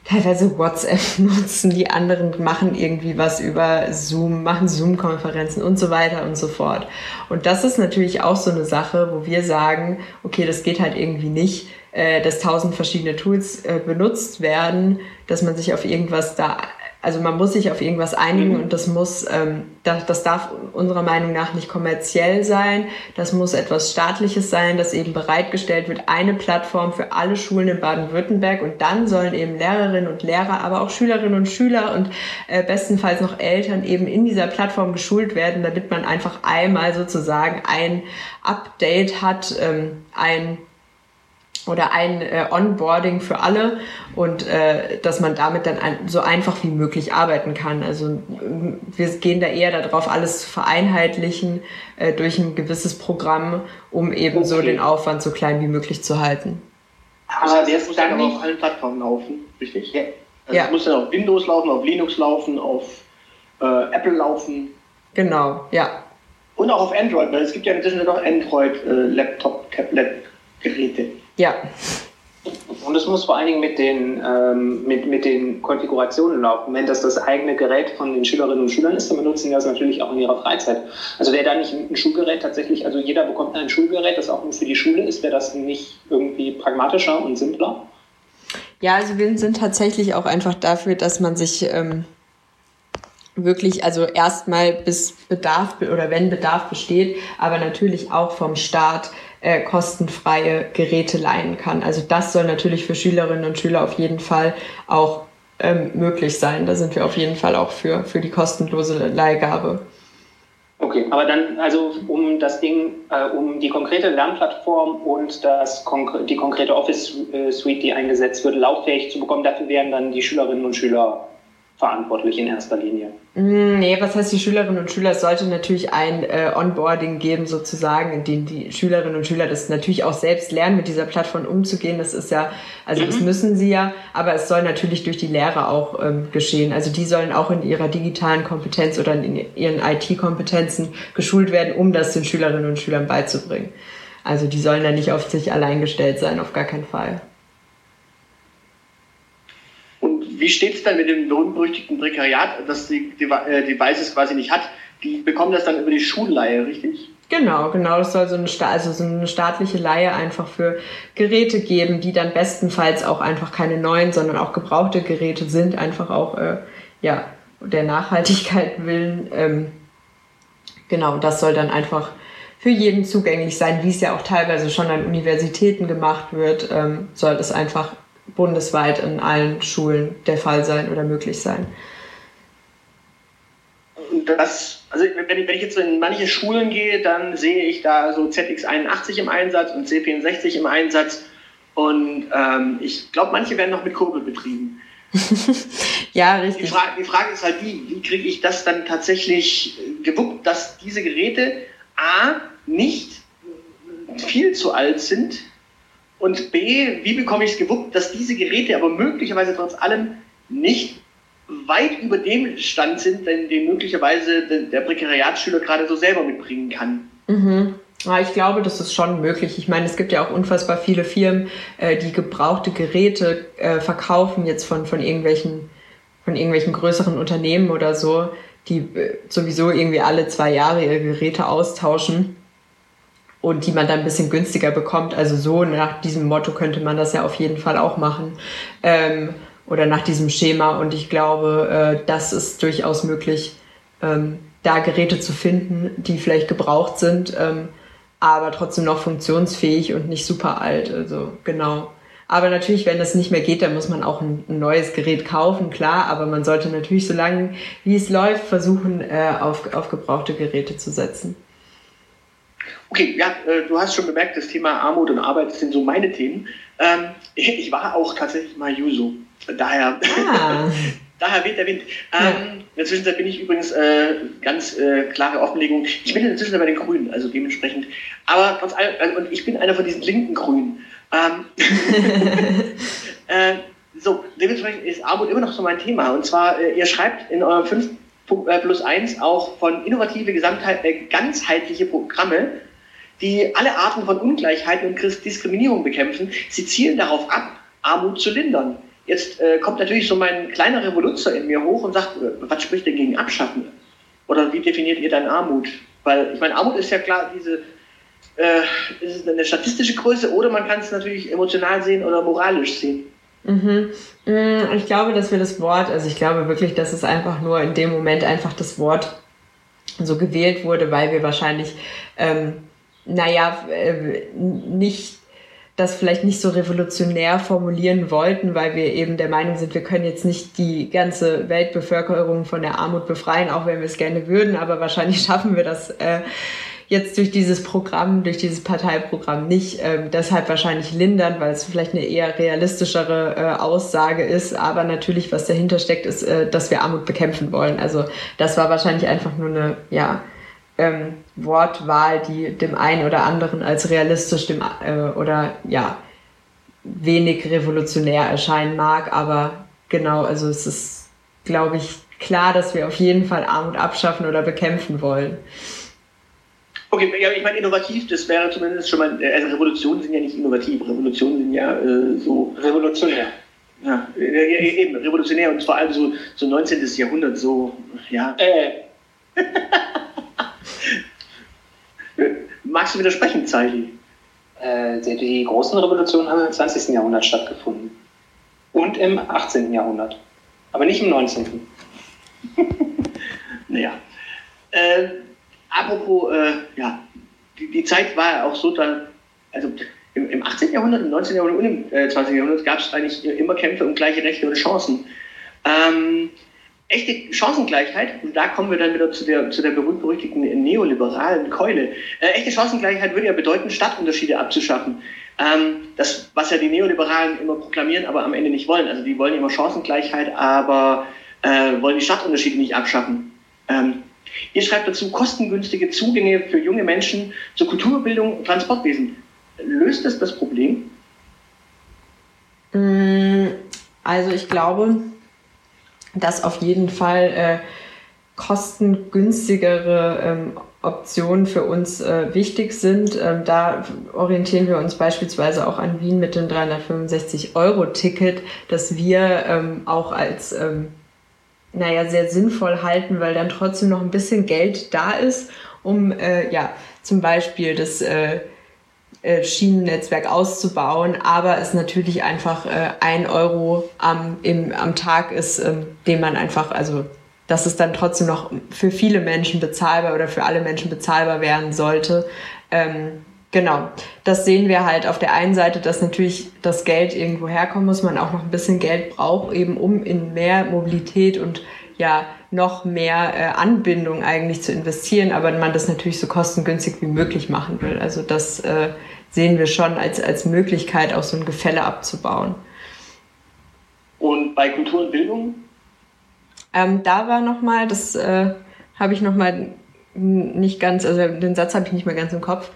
teilweise WhatsApp nutzen, die anderen machen irgendwie was über Zoom, machen Zoom-Konferenzen und so weiter und so fort. Und das ist natürlich auch so eine Sache, wo wir sagen, okay, das geht halt irgendwie nicht, äh, dass tausend verschiedene Tools äh, benutzt werden, dass man sich auf irgendwas da also man muss sich auf irgendwas einigen mhm. und das muss, ähm, das, das darf unserer Meinung nach nicht kommerziell sein. Das muss etwas Staatliches sein, das eben bereitgestellt wird, eine Plattform für alle Schulen in Baden-Württemberg und dann sollen eben Lehrerinnen und Lehrer, aber auch Schülerinnen und Schüler und äh, bestenfalls noch Eltern eben in dieser Plattform geschult werden, damit man einfach einmal sozusagen ein Update hat, ähm, ein oder ein äh, Onboarding für alle und äh, dass man damit dann ein, so einfach wie möglich arbeiten kann. Also wir gehen da eher darauf, alles zu vereinheitlichen äh, durch ein gewisses Programm, um eben okay. so den Aufwand so klein wie möglich zu halten. Aber der muss dann aber auf allen Plattformen laufen, richtig? Ja. Also ja. es muss dann auf Windows laufen, auf Linux laufen, auf äh, Apple laufen. Genau, ja. Und auch auf Android, weil es gibt ja inzwischen noch Android-Laptop, äh, Tablet-Geräte. Ja. Und es muss vor allen Dingen mit den, ähm, mit, mit den Konfigurationen laufen. Wenn das das eigene Gerät von den Schülerinnen und Schülern ist, dann benutzen sie das natürlich auch in ihrer Freizeit. Also wäre da nicht ein Schulgerät tatsächlich, also jeder bekommt ein Schulgerät, das auch nur für die Schule ist, wäre das nicht irgendwie pragmatischer und simpler? Ja, also wir sind tatsächlich auch einfach dafür, dass man sich ähm, wirklich, also erstmal bis Bedarf oder wenn Bedarf besteht, aber natürlich auch vom Staat äh, kostenfreie Geräte leihen kann. Also das soll natürlich für Schülerinnen und Schüler auf jeden Fall auch ähm, möglich sein. Da sind wir auf jeden Fall auch für, für die kostenlose Leihgabe. Okay, aber dann, also um das Ding, äh, um die konkrete Lernplattform und das, die konkrete Office-Suite, die eingesetzt wird, lauffähig zu bekommen, dafür wären dann die Schülerinnen und Schüler verantwortlich in erster Linie? Mm, nee, was heißt die Schülerinnen und Schüler? Es sollte natürlich ein äh, Onboarding geben, sozusagen, in dem die Schülerinnen und Schüler das natürlich auch selbst lernen, mit dieser Plattform umzugehen. Das ist ja, also mhm. das müssen sie ja, aber es soll natürlich durch die Lehre auch ähm, geschehen. Also die sollen auch in ihrer digitalen Kompetenz oder in ihren IT-Kompetenzen geschult werden, um das den Schülerinnen und Schülern beizubringen. Also die sollen da nicht auf sich allein gestellt sein, auf gar keinen Fall wie steht es dann mit dem berühmt-berüchtigten Prekariat, das die, die, äh, die Devices quasi nicht hat? Die bekommen das dann über die Schulleihe, richtig? Genau, genau. Es soll so eine, also so eine staatliche Leihe einfach für Geräte geben, die dann bestenfalls auch einfach keine neuen, sondern auch gebrauchte Geräte sind, einfach auch äh, ja der Nachhaltigkeit willen. Ähm, genau, das soll dann einfach für jeden zugänglich sein, wie es ja auch teilweise schon an Universitäten gemacht wird, ähm, soll es einfach bundesweit in allen Schulen der Fall sein oder möglich sein. Das, also wenn ich, wenn ich jetzt in manche Schulen gehe, dann sehe ich da so ZX81 im Einsatz und C64 im Einsatz. Und ähm, ich glaube, manche werden noch mit Kurbel betrieben. ja, richtig. Die Frage, die Frage ist halt die, wie kriege ich das dann tatsächlich gewuppt, dass diese Geräte A nicht viel zu alt sind, und B, wie bekomme ich es gewuppt, dass diese Geräte aber möglicherweise trotz allem nicht weit über dem Stand sind, den, den möglicherweise der Prekariatsschüler gerade so selber mitbringen kann. Mhm. Ja, ich glaube, das ist schon möglich. Ich meine, es gibt ja auch unfassbar viele Firmen, äh, die gebrauchte Geräte äh, verkaufen, jetzt von, von, irgendwelchen, von irgendwelchen größeren Unternehmen oder so, die äh, sowieso irgendwie alle zwei Jahre ihre Geräte austauschen und die man dann ein bisschen günstiger bekommt. Also so nach diesem Motto könnte man das ja auf jeden Fall auch machen. Ähm, oder nach diesem Schema. Und ich glaube, äh, das ist durchaus möglich, ähm, da Geräte zu finden, die vielleicht gebraucht sind, ähm, aber trotzdem noch funktionsfähig und nicht super alt. Also genau. Aber natürlich, wenn das nicht mehr geht, dann muss man auch ein, ein neues Gerät kaufen, klar. Aber man sollte natürlich, solange wie es läuft, versuchen, äh, auf, auf gebrauchte Geräte zu setzen. Okay, ja, äh, du hast schon bemerkt, das Thema Armut und Arbeit sind so meine Themen. Ähm, ich war auch tatsächlich mal Juso. Daher, ah. daher weht der Wind. Ähm. In der Zwischenzeit bin ich übrigens äh, ganz äh, klare Offenlegung. Ich bin in der Zwischenzeit bei den Grünen, also dementsprechend. Aber trotz allem, also, und ich bin einer von diesen linken Grünen. Ähm, äh, so, dementsprechend ist Armut immer noch so mein Thema. Und zwar, äh, ihr schreibt in eurem 5 äh, plus 1 auch von innovative, äh, ganzheitliche Programme die alle Arten von Ungleichheiten und Diskriminierung bekämpfen. Sie zielen darauf ab, Armut zu lindern. Jetzt äh, kommt natürlich so mein kleiner Revoluzer in mir hoch und sagt, äh, was spricht denn gegen Abschaffen? Oder wie definiert ihr dann Armut? Weil ich meine, Armut ist ja klar diese äh, ist eine statistische Größe oder man kann es natürlich emotional sehen oder moralisch sehen. Mhm. Mm, ich glaube, dass wir das Wort, also ich glaube wirklich, dass es einfach nur in dem Moment einfach das Wort so gewählt wurde, weil wir wahrscheinlich ähm, naja, äh, nicht das vielleicht nicht so revolutionär formulieren wollten, weil wir eben der Meinung sind, wir können jetzt nicht die ganze Weltbevölkerung von der Armut befreien, auch wenn wir es gerne würden, aber wahrscheinlich schaffen wir das äh, jetzt durch dieses Programm, durch dieses Parteiprogramm nicht. Ähm, deshalb wahrscheinlich lindern, weil es vielleicht eine eher realistischere äh, Aussage ist. Aber natürlich, was dahinter steckt, ist, äh, dass wir Armut bekämpfen wollen. Also das war wahrscheinlich einfach nur eine, ja, ähm, Wortwahl, die dem einen oder anderen als realistisch dem, äh, oder ja, wenig revolutionär erscheinen mag. Aber genau, also es ist, glaube ich, klar, dass wir auf jeden Fall Armut abschaffen oder bekämpfen wollen. Okay, ja, ich meine, innovativ, das wäre zumindest schon mal, also Revolutionen sind ja nicht innovativ, Revolutionen sind ja äh, so. Revolutionär. Ja, eben, revolutionär und vor allem so, so 19. Jahrhundert, so, ja. Äh. Magst du widersprechen, Zeili? Äh, die, die großen Revolutionen haben im 20. Jahrhundert stattgefunden. Und im 18. Jahrhundert. Aber nicht im 19. naja. Äh, apropos, äh, ja, die, die Zeit war auch so, da, also im, im 18. Jahrhundert, im 19. Jahrhundert und im äh, 20. Jahrhundert gab es eigentlich immer Kämpfe um gleiche Rechte und Chancen. Ähm, echte Chancengleichheit, und da kommen wir dann wieder zu der, zu der berühmt-berüchtigten neoliberalen Keule. Äh, echte Chancengleichheit würde ja bedeuten, Stadtunterschiede abzuschaffen. Ähm, das, was ja die Neoliberalen immer proklamieren, aber am Ende nicht wollen. Also die wollen immer Chancengleichheit, aber äh, wollen die Stadtunterschiede nicht abschaffen. Ähm, ihr schreibt dazu kostengünstige Zugänge für junge Menschen zur Kulturbildung und Transportwesen. Löst das das Problem? Mm, also ich glaube, dass auf jeden Fall äh, kostengünstigere ähm, Optionen für uns äh, wichtig sind. Ähm, da orientieren wir uns beispielsweise auch an Wien mit dem 365-Euro-Ticket, das wir ähm, auch als ähm, naja, sehr sinnvoll halten, weil dann trotzdem noch ein bisschen Geld da ist, um äh, ja zum Beispiel das äh, äh, Schienennetzwerk auszubauen, aber es natürlich einfach äh, ein Euro am, im, am Tag ist, ähm, den man einfach, also dass es dann trotzdem noch für viele Menschen bezahlbar oder für alle Menschen bezahlbar werden sollte. Ähm, genau, das sehen wir halt auf der einen Seite, dass natürlich das Geld irgendwo herkommen muss, man auch noch ein bisschen Geld braucht, eben um in mehr Mobilität und ja noch mehr äh, Anbindung eigentlich zu investieren, aber man das natürlich so kostengünstig wie möglich machen will. Also das äh, sehen wir schon als, als Möglichkeit, auch so ein Gefälle abzubauen. Und bei Kultur und Bildung? Ähm, da war nochmal, das äh, habe ich nochmal nicht ganz, also den Satz habe ich nicht mehr ganz im Kopf.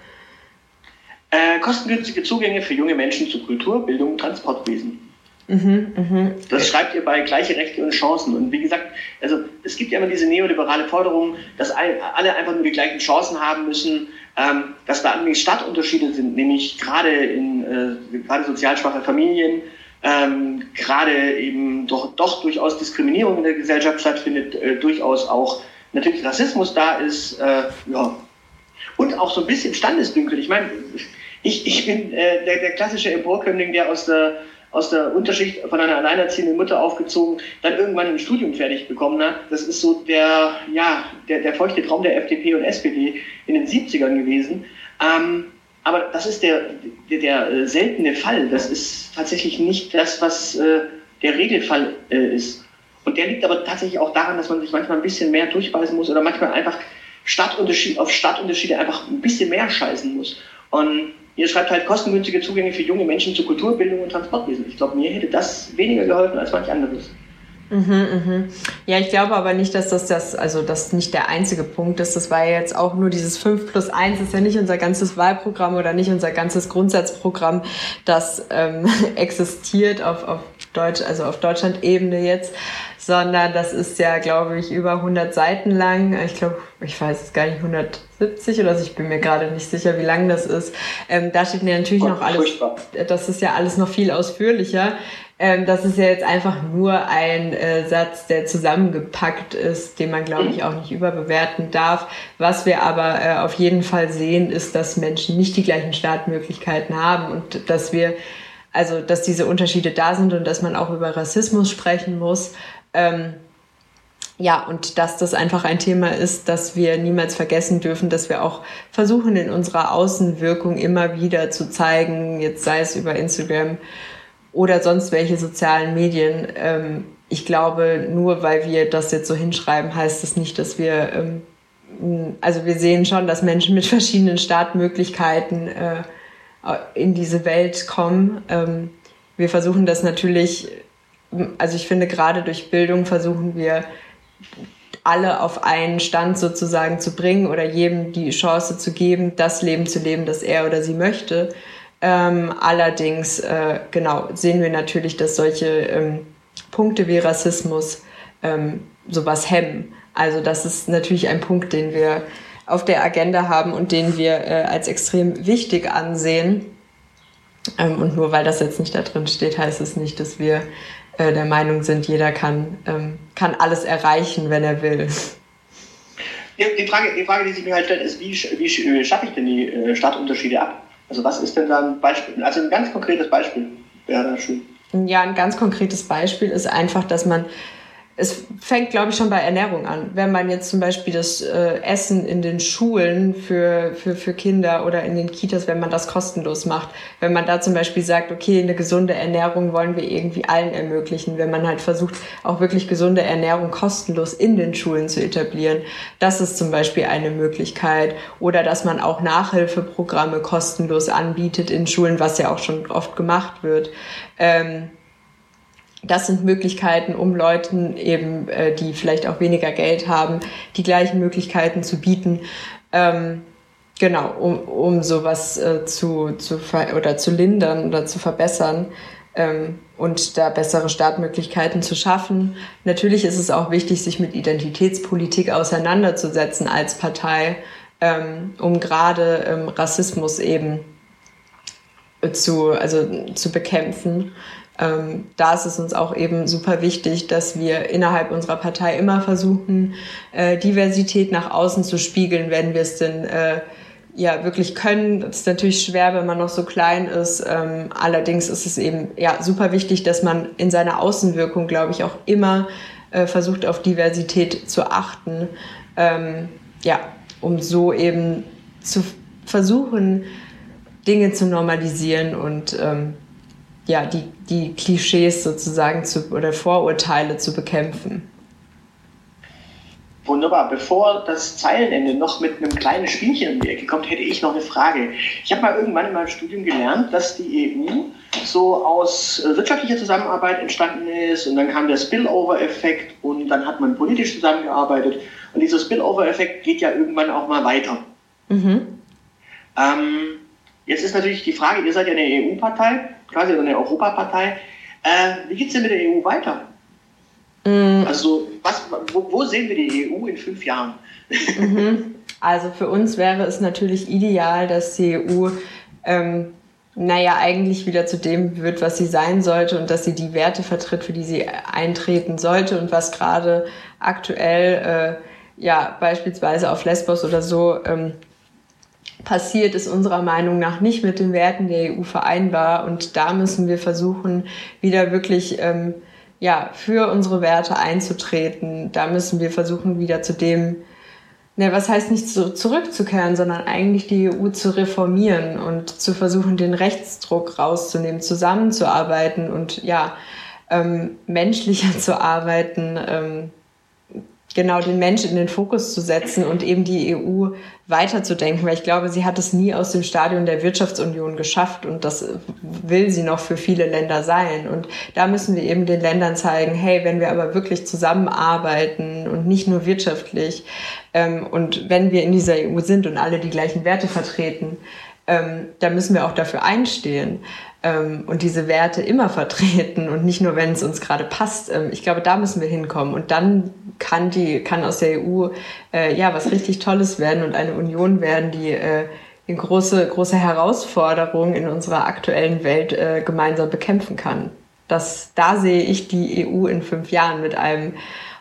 Äh, kostengünstige Zugänge für junge Menschen zu Kultur, Bildung und Transportwesen. Mhm, mh. Das schreibt ihr bei gleiche Rechte und Chancen. Und wie gesagt, also es gibt ja immer diese neoliberale Forderung, dass alle einfach nur die gleichen Chancen haben müssen, ähm, dass da allerdings Stadtunterschiede sind, nämlich gerade in äh, gerade sozial schwache Familien, ähm, gerade eben doch, doch durchaus Diskriminierung in der Gesellschaft stattfindet, äh, durchaus auch natürlich Rassismus da ist, äh, ja. Und auch so ein bisschen Standesdünkel. Ich meine, ich, ich bin äh, der, der klassische Emporkömmling, der aus der aus der Unterschicht von einer alleinerziehenden Mutter aufgezogen, dann irgendwann ein Studium fertig bekommen hat. Das ist so der, ja, der, der feuchte Traum der FDP und SPD in den 70ern gewesen. Ähm, aber das ist der, der, der, äh, seltene Fall. Das ist tatsächlich nicht das, was äh, der Regelfall äh, ist. Und der liegt aber tatsächlich auch daran, dass man sich manchmal ein bisschen mehr durchweisen muss oder manchmal einfach Stadtunterschied, auf Stadtunterschiede einfach ein bisschen mehr scheißen muss. Und Ihr schreibt halt kostengünstige Zugänge für junge Menschen zu Kulturbildung und Transportwesen. Ich glaube, mir hätte das weniger geholfen als manch anderes. Mhm, mhm. Ja, ich glaube aber nicht, dass das, das, also das nicht der einzige Punkt ist. Das war ja jetzt auch nur dieses 5 plus 1, ist ja nicht unser ganzes Wahlprogramm oder nicht unser ganzes Grundsatzprogramm, das ähm, existiert auf, auf Deutsch, also auf Deutschland-Ebene jetzt, sondern das ist ja, glaube ich, über 100 Seiten lang. Ich glaube, ich weiß es gar nicht, 170 oder so, ich bin mir gerade nicht sicher, wie lang das ist. Ähm, da steht mir natürlich oh, noch alles, furchtbar. das ist ja alles noch viel ausführlicher. Ähm, das ist ja jetzt einfach nur ein äh, Satz, der zusammengepackt ist, den man, glaube ich, auch nicht überbewerten darf. Was wir aber äh, auf jeden Fall sehen, ist, dass Menschen nicht die gleichen Startmöglichkeiten haben und dass wir also dass diese Unterschiede da sind und dass man auch über Rassismus sprechen muss. Ähm, ja, und dass das einfach ein Thema ist, dass wir niemals vergessen dürfen, dass wir auch versuchen, in unserer Außenwirkung immer wieder zu zeigen, jetzt sei es über Instagram oder sonst welche sozialen Medien. Ähm, ich glaube, nur weil wir das jetzt so hinschreiben, heißt das nicht, dass wir, ähm, also wir sehen schon, dass Menschen mit verschiedenen Startmöglichkeiten äh, in diese Welt kommen. Ähm, wir versuchen das natürlich also ich finde, gerade durch Bildung versuchen wir alle auf einen Stand sozusagen zu bringen oder jedem die Chance zu geben, das Leben zu leben, das er oder sie möchte. Ähm, allerdings, äh, genau, sehen wir natürlich, dass solche ähm, Punkte wie Rassismus ähm, sowas hemmen. Also das ist natürlich ein Punkt, den wir auf der Agenda haben und den wir äh, als extrem wichtig ansehen. Ähm, und nur weil das jetzt nicht da drin steht, heißt es nicht, dass wir äh, der Meinung sind, jeder kann, ähm, kann alles erreichen, wenn er will. Die Frage, die Frage, die sich mir halt stellt, ist, wie, wie schaffe ich denn die äh, Stadtunterschiede ab? Also was ist denn da ein Beispiel? Also ein ganz konkretes Beispiel wäre da schön. Ja, ein ganz konkretes Beispiel ist einfach, dass man es fängt, glaube ich, schon bei Ernährung an. Wenn man jetzt zum Beispiel das äh, Essen in den Schulen für, für, für Kinder oder in den Kitas, wenn man das kostenlos macht, wenn man da zum Beispiel sagt, okay, eine gesunde Ernährung wollen wir irgendwie allen ermöglichen, wenn man halt versucht, auch wirklich gesunde Ernährung kostenlos in den Schulen zu etablieren, das ist zum Beispiel eine Möglichkeit. Oder dass man auch Nachhilfeprogramme kostenlos anbietet in Schulen, was ja auch schon oft gemacht wird. Ähm, das sind Möglichkeiten, um Leuten eben, äh, die vielleicht auch weniger Geld haben, die gleichen Möglichkeiten zu bieten. Ähm, genau, um, um sowas äh, zu, zu oder zu lindern oder zu verbessern ähm, und da bessere Startmöglichkeiten zu schaffen. Natürlich ist es auch wichtig, sich mit Identitätspolitik auseinanderzusetzen als Partei, ähm, um gerade ähm, Rassismus eben zu, also zu bekämpfen ähm, da ist es uns auch eben super wichtig, dass wir innerhalb unserer Partei immer versuchen, äh, Diversität nach außen zu spiegeln, wenn wir es denn äh, ja wirklich können. Das ist natürlich schwer, wenn man noch so klein ist. Ähm, allerdings ist es eben ja super wichtig, dass man in seiner Außenwirkung, glaube ich, auch immer äh, versucht, auf Diversität zu achten. Ähm, ja, um so eben zu versuchen, Dinge zu normalisieren und ähm, ja, die, die Klischees sozusagen zu, oder Vorurteile zu bekämpfen. Wunderbar. Bevor das Zeilenende noch mit einem kleinen Spielchen in die Ecke kommt, hätte ich noch eine Frage. Ich habe mal irgendwann in meinem Studium gelernt, dass die EU so aus wirtschaftlicher Zusammenarbeit entstanden ist und dann kam der Spillover-Effekt und dann hat man politisch zusammengearbeitet und dieser Spillover-Effekt geht ja irgendwann auch mal weiter. Mhm. Ähm, jetzt ist natürlich die Frage, ihr seid ja eine EU-Partei, quasi eine Europapartei. Äh, wie geht es denn mit der EU weiter? Mhm. Also, was, wo, wo, sehen wir die EU in fünf Jahren? Mhm. Also, für uns wäre es natürlich ideal, dass die EU, ähm, naja, eigentlich wieder zu dem wird, was sie sein sollte und dass sie die Werte vertritt, für die sie eintreten sollte und was gerade aktuell, äh, ja, beispielsweise auf Lesbos oder so, ähm, passiert, ist unserer Meinung nach nicht mit den Werten der EU vereinbar. Und da müssen wir versuchen, wieder wirklich ähm, ja, für unsere Werte einzutreten. Da müssen wir versuchen, wieder zu dem, ne, was heißt nicht zu, zurückzukehren, sondern eigentlich die EU zu reformieren und zu versuchen, den Rechtsdruck rauszunehmen, zusammenzuarbeiten und ja, ähm, menschlicher zu arbeiten. Ähm, genau den Menschen in den Fokus zu setzen und eben die EU weiterzudenken, weil ich glaube, sie hat es nie aus dem Stadion der Wirtschaftsunion geschafft und das will sie noch für viele Länder sein. Und da müssen wir eben den Ländern zeigen, hey, wenn wir aber wirklich zusammenarbeiten und nicht nur wirtschaftlich ähm, und wenn wir in dieser EU sind und alle die gleichen Werte vertreten, ähm, da müssen wir auch dafür einstehen und diese Werte immer vertreten und nicht nur, wenn es uns gerade passt. Ähm, ich glaube, da müssen wir hinkommen und dann kann die kann aus der EU äh, ja was richtig Tolles werden und eine Union werden, die äh, eine große große Herausforderung in unserer aktuellen Welt äh, gemeinsam bekämpfen kann. Das da sehe ich die EU in fünf Jahren mit einem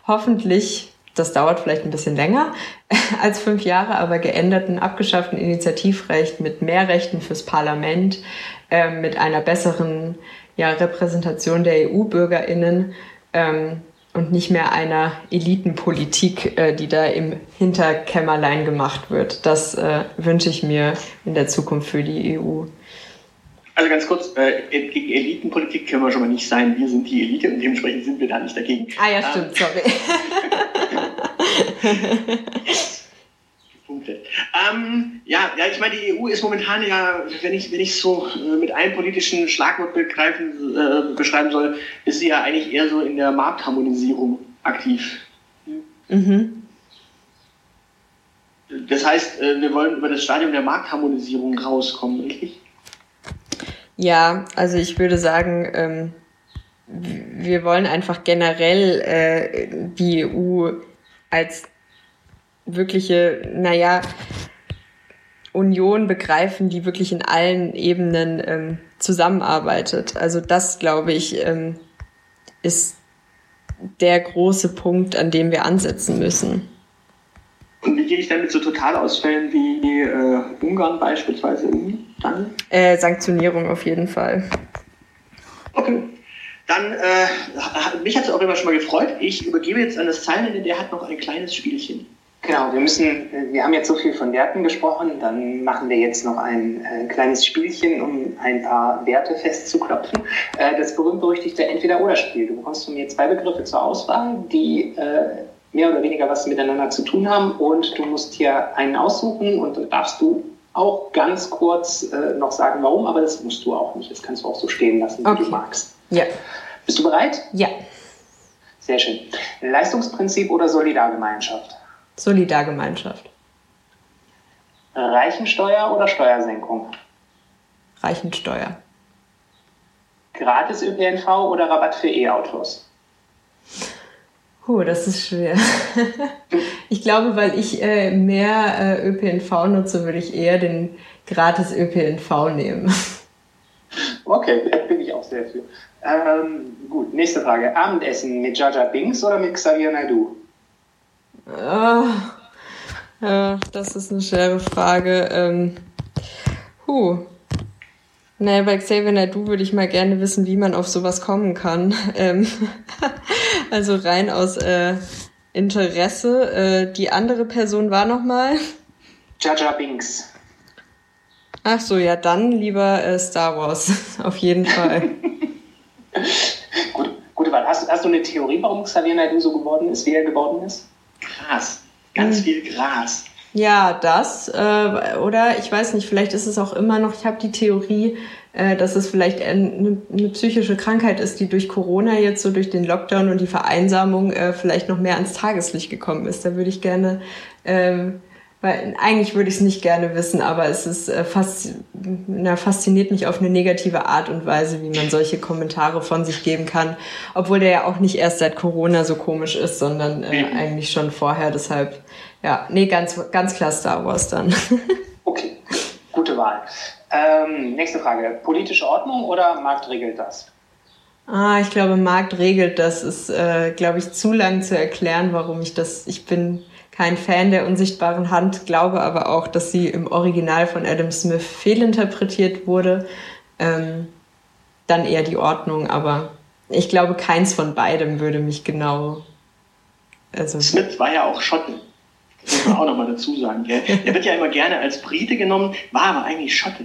hoffentlich das dauert vielleicht ein bisschen länger als fünf Jahre, aber geänderten, abgeschafften Initiativrecht mit mehr Rechten fürs Parlament, äh, mit einer besseren ja, Repräsentation der EU-BürgerInnen ähm, und nicht mehr einer Elitenpolitik, äh, die da im Hinterkämmerlein gemacht wird. Das äh, wünsche ich mir in der Zukunft für die EU. Also ganz kurz, äh, gegen Elitenpolitik können wir schon mal nicht sein. Wir sind die Elite und dementsprechend sind wir da nicht dagegen. Ah ja, stimmt, ähm, sorry. ähm, ja, ja, ich meine, die EU ist momentan ja, wenn ich wenn ich so äh, mit einem politischen Schlagwort begreifen, äh, beschreiben soll, ist sie ja eigentlich eher so in der Marktharmonisierung aktiv. Mhm. Das heißt, äh, wir wollen über das Stadium der Marktharmonisierung rauskommen, richtig? Ja, also ich würde sagen, ähm, wir wollen einfach generell äh, die EU als wirkliche, naja, Union begreifen, die wirklich in allen Ebenen ähm, zusammenarbeitet. Also das, glaube ich, ähm, ist der große Punkt, an dem wir ansetzen müssen. Und wie gehe ich dann mit so Totalausfällen wie äh, Ungarn beispielsweise um? Dann? Äh, Sanktionierung auf jeden Fall. Okay. Dann, äh, mich hat es auch immer schon mal gefreut. Ich übergebe jetzt an das Zeilen, der hat noch ein kleines Spielchen. Genau, wir müssen, wir haben jetzt so viel von Werten gesprochen, dann machen wir jetzt noch ein äh, kleines Spielchen, um ein paar Werte festzuklopfen. Äh, das berühmt-berüchtigte Entweder-Oder-Spiel. Du bekommst von mir zwei Begriffe zur Auswahl, die äh, mehr oder weniger was miteinander zu tun haben und du musst hier einen aussuchen und darfst du auch ganz kurz äh, noch sagen, warum, aber das musst du auch nicht. Das kannst du auch so stehen lassen, wie okay. du magst. Ja. Bist du bereit? Ja. Sehr schön. Leistungsprinzip oder Solidargemeinschaft? Solidargemeinschaft. Reichensteuer oder Steuersenkung? Reichensteuer. Gratis ÖPNV oder Rabatt für E-Autos? Puh, das ist schwer. ich glaube, weil ich äh, mehr äh, ÖPNV nutze, würde ich eher den gratis ÖPNV nehmen. Okay, da bin ich auch sehr für. Ähm, gut, nächste Frage. Abendessen mit Jaja Binks oder mit Xavier Naidu? Oh, ja, das ist eine schwere Frage. Ähm, huh. Naja, bei Xavier Naidu würde ich mal gerne wissen, wie man auf sowas kommen kann. Ähm, also rein aus äh, Interesse. Äh, die andere Person war nochmal? Jaja Binks. Ach so, ja, dann lieber äh, Star Wars. auf jeden Fall. Gut, gute Wahl. Hast, hast du eine Theorie, warum Xavier Naidu so geworden ist, wie er geworden ist? Gras. Ganz hm. viel Gras. Ja, das. Äh, oder ich weiß nicht, vielleicht ist es auch immer noch, ich habe die Theorie, äh, dass es vielleicht eine, eine, psychische Krankheit ist, die durch Corona jetzt so durch den Lockdown und die Vereinsamung äh, vielleicht noch mehr ans Tageslicht gekommen ist. Da würde ich gerne ähm, weil eigentlich würde ich es nicht gerne wissen, aber es ist äh, fast, na, fasziniert mich auf eine negative Art und Weise, wie man solche Kommentare von sich geben kann, obwohl der ja auch nicht erst seit Corona so komisch ist, sondern äh, eigentlich schon vorher. Deshalb, ja, nee, ganz, ganz klar Star Wars dann. okay, gute Wahl. Ähm, nächste Frage: Politische Ordnung oder Markt regelt das? Ah, ich glaube, Markt regelt das. Ist, äh, glaube ich, zu lang zu erklären, warum ich das. Ich bin kein Fan der unsichtbaren Hand, glaube aber auch, dass sie im Original von Adam Smith fehlinterpretiert wurde. Ähm, dann eher die Ordnung, aber ich glaube, keins von beidem würde mich genau. Also Smith war ja auch Schotten. Das muss man auch nochmal dazu sagen. Gell? Der wird ja immer gerne als Brite genommen, war aber eigentlich Schotte.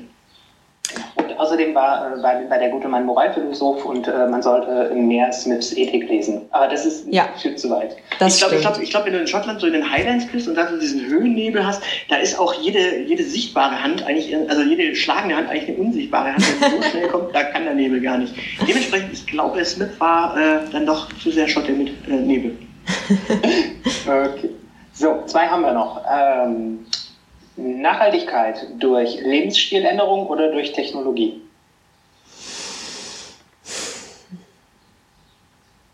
Außerdem war, äh, war, der gute Mann Moralphilosoph und äh, man sollte mehr Smiths Ethik lesen. Aber das ist ja. viel zu weit. Das ich glaube, ich glaub, ich glaub, wenn du in Schottland so in den Highlands bist und dann so diesen Höhennebel hast, da ist auch jede, jede sichtbare Hand eigentlich, also jede schlagende Hand eigentlich eine unsichtbare Hand. Wenn sie so schnell kommt, da kann der Nebel gar nicht. Dementsprechend, ich glaube, Smith war äh, dann doch zu sehr Schotte mit äh, Nebel. okay. So, zwei haben wir noch. Ähm, Nachhaltigkeit durch Lebensstiländerung oder durch Technologie?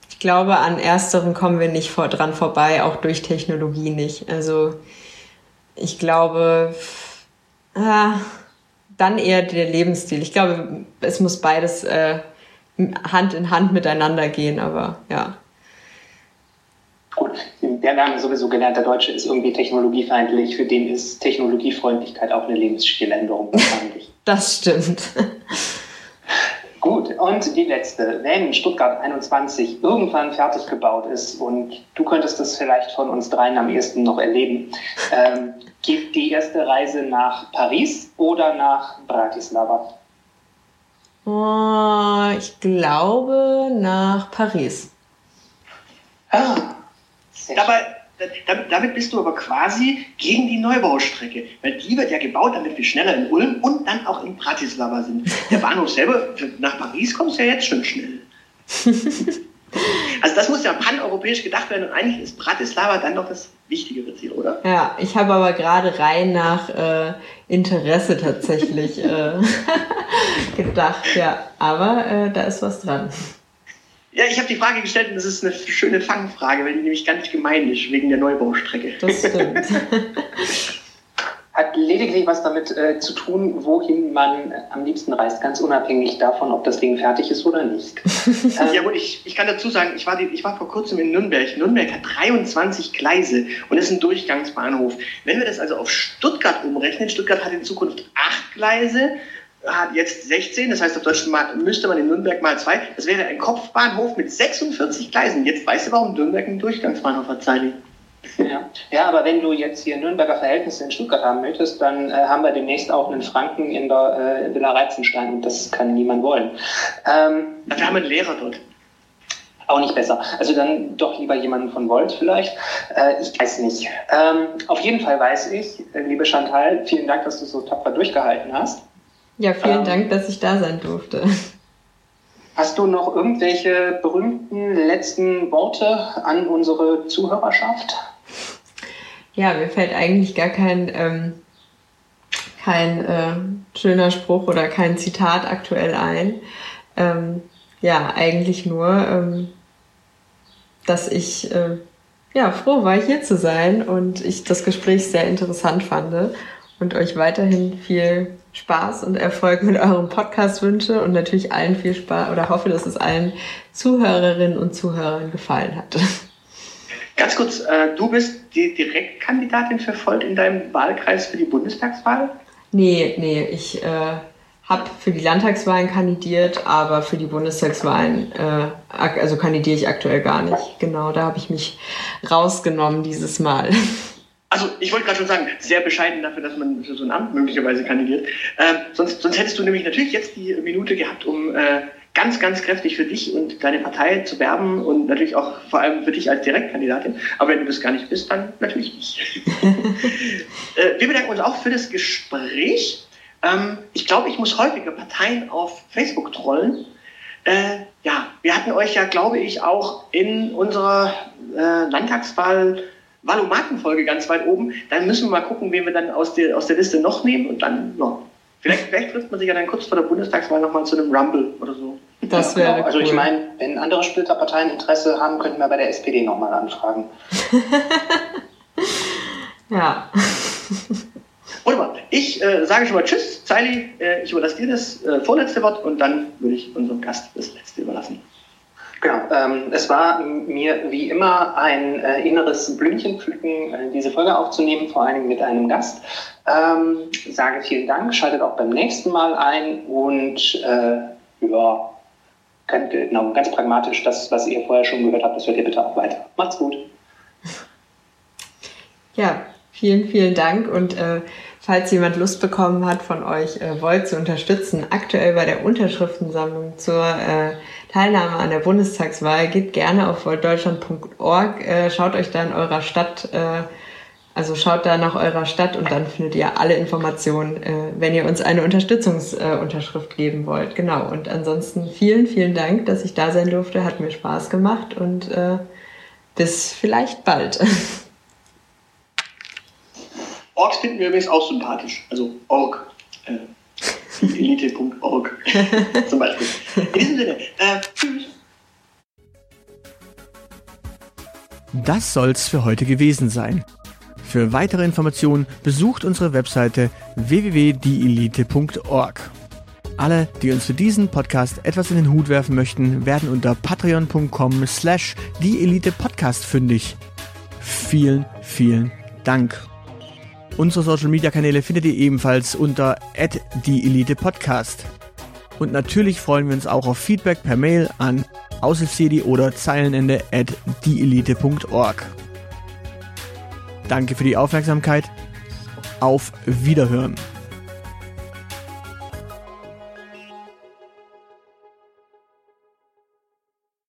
Ich glaube, an ersteren kommen wir nicht vor, dran vorbei, auch durch Technologie nicht. Also ich glaube, äh, dann eher der Lebensstil. Ich glaube, es muss beides äh, Hand in Hand miteinander gehen, aber ja. Der Name sowieso gelernt, der Deutsche ist irgendwie technologiefeindlich. Für den ist Technologiefreundlichkeit auch eine Lebensstiländerung wahrscheinlich. Das stimmt. Gut, und die letzte. Wenn Stuttgart 21 irgendwann fertig gebaut ist und du könntest das vielleicht von uns dreien am ehesten noch erleben, ähm, geht die erste Reise nach Paris oder nach Bratislava? Oh, ich glaube nach Paris. Ah, Dabei, damit, damit bist du aber quasi gegen die Neubaustrecke, weil die wird ja gebaut, damit wir schneller in Ulm und dann auch in Bratislava sind. Der Bahnhof selber, nach Paris kommst du ja jetzt schon schnell. Also das muss ja paneuropäisch gedacht werden und eigentlich ist Bratislava dann noch das wichtigere Ziel, oder? Ja, ich habe aber gerade rein nach äh, Interesse tatsächlich äh, gedacht, ja. Aber äh, da ist was dran. Ja, ich habe die Frage gestellt und das ist eine schöne Fangfrage, weil die nämlich ganz gemein ist, wegen der Neubaustrecke. Das stimmt. Hat lediglich was damit äh, zu tun, wohin man äh, am liebsten reist, ganz unabhängig davon, ob das Ding fertig ist oder nicht. ähm, ja, gut, ich, ich kann dazu sagen, ich war, die, ich war vor kurzem in Nürnberg. Nürnberg hat 23 Gleise und ist ein Durchgangsbahnhof. Wenn wir das also auf Stuttgart umrechnen, Stuttgart hat in Zukunft acht Gleise, hat jetzt 16, das heißt auf Deutsch müsste man in Nürnberg mal zwei. Das wäre ein Kopfbahnhof mit 46 Gleisen. Jetzt weißt du, warum Nürnberg einen Durchgangsbahnhof hat, Sally. Ja. ja, aber wenn du jetzt hier Nürnberger Verhältnisse in Stuttgart haben möchtest, dann äh, haben wir demnächst auch einen Franken in der äh, Villa Reizenstein und das kann niemand wollen. Ähm, Dafür haben wir einen Lehrer dort. Auch nicht besser. Also dann doch lieber jemanden von Volt vielleicht. Äh, ich weiß nicht. Ähm, auf jeden Fall weiß ich, äh, liebe Chantal, vielen Dank, dass du so tapfer durchgehalten hast. Ja, vielen ähm, Dank, dass ich da sein durfte. Hast du noch irgendwelche berühmten letzten Worte an unsere Zuhörerschaft? Ja, mir fällt eigentlich gar kein, ähm, kein äh, schöner Spruch oder kein Zitat aktuell ein. Ähm, ja, eigentlich nur, ähm, dass ich äh, ja, froh war, hier zu sein und ich das Gespräch sehr interessant fand und euch weiterhin viel Spaß und Erfolg mit eurem Podcast wünsche und natürlich allen viel Spaß oder hoffe, dass es allen Zuhörerinnen und Zuhörern gefallen hat. Ganz kurz, äh, du bist die Direktkandidatin für Volt in deinem Wahlkreis für die Bundestagswahl? Nee, nee, ich äh, habe für die Landtagswahlen kandidiert, aber für die Bundestagswahlen, äh, also kandidiere ich aktuell gar nicht. Genau, da habe ich mich rausgenommen dieses Mal. Also ich wollte gerade schon sagen, sehr bescheiden dafür, dass man für so ein Amt möglicherweise kandidiert. Ähm, sonst, sonst hättest du nämlich natürlich jetzt die Minute gehabt, um äh, ganz, ganz kräftig für dich und deine Partei zu werben und natürlich auch vor allem für dich als Direktkandidatin. Aber wenn du das gar nicht bist, dann natürlich nicht. äh, wir bedanken uns auch für das Gespräch. Ähm, ich glaube, ich muss häufiger Parteien auf Facebook trollen. Äh, ja, wir hatten euch ja, glaube ich, auch in unserer äh, Landtagswahl Valomaten-Folge ganz weit oben. Dann müssen wir mal gucken, wen wir dann aus der, aus der Liste noch nehmen und dann, ja, vielleicht, vielleicht trifft man sich ja dann kurz vor der Bundestagswahl nochmal zu einem Rumble oder so. Das wäre ja, genau. Also ich meine, wenn andere Splitterparteien Interesse haben, könnten wir bei der SPD nochmal anfragen. ja. Wunderbar. Ich äh, sage schon mal Tschüss, Zeili. Äh, ich überlasse dir das äh, vorletzte Wort und dann würde ich unserem Gast das letzte überlassen. Genau, ähm, es war mir wie immer ein äh, inneres Blümchenpflücken, äh, diese Folge aufzunehmen, vor allem mit einem Gast. Ähm, sage vielen Dank, schaltet auch beim nächsten Mal ein und äh, ja, genau, ganz pragmatisch, das, was ihr vorher schon gehört habt, das hört ihr bitte auch weiter. Macht's gut. Ja, vielen, vielen Dank und äh, falls jemand Lust bekommen hat, von euch äh, Volt zu unterstützen, aktuell bei der Unterschriftensammlung zur äh, Teilnahme an der Bundestagswahl, geht gerne auf voltdeutschland.org, äh, schaut euch da in eurer Stadt, äh, also schaut da nach eurer Stadt und dann findet ihr alle Informationen, äh, wenn ihr uns eine Unterstützungsunterschrift äh, geben wollt. Genau. Und ansonsten vielen, vielen Dank, dass ich da sein durfte. Hat mir Spaß gemacht und äh, bis vielleicht bald. Orks finden wir übrigens auch sympathisch. Also Org. Elite.org zum Beispiel. In diesem Sinne, äh, tschüss. Das soll's für heute gewesen sein. Für weitere Informationen besucht unsere Webseite www.dielite.org. Alle, die uns für diesen Podcast etwas in den Hut werfen möchten, werden unter patreon.com slash dieelitepodcast fündig. Vielen, vielen Dank. Unsere Social Media Kanäle findet ihr ebenfalls unter @dieelitepodcast. Und natürlich freuen wir uns auch auf Feedback per Mail an aushilfsjedi oder Zeilenende at dieelite.org. Danke für die Aufmerksamkeit. Auf Wiederhören.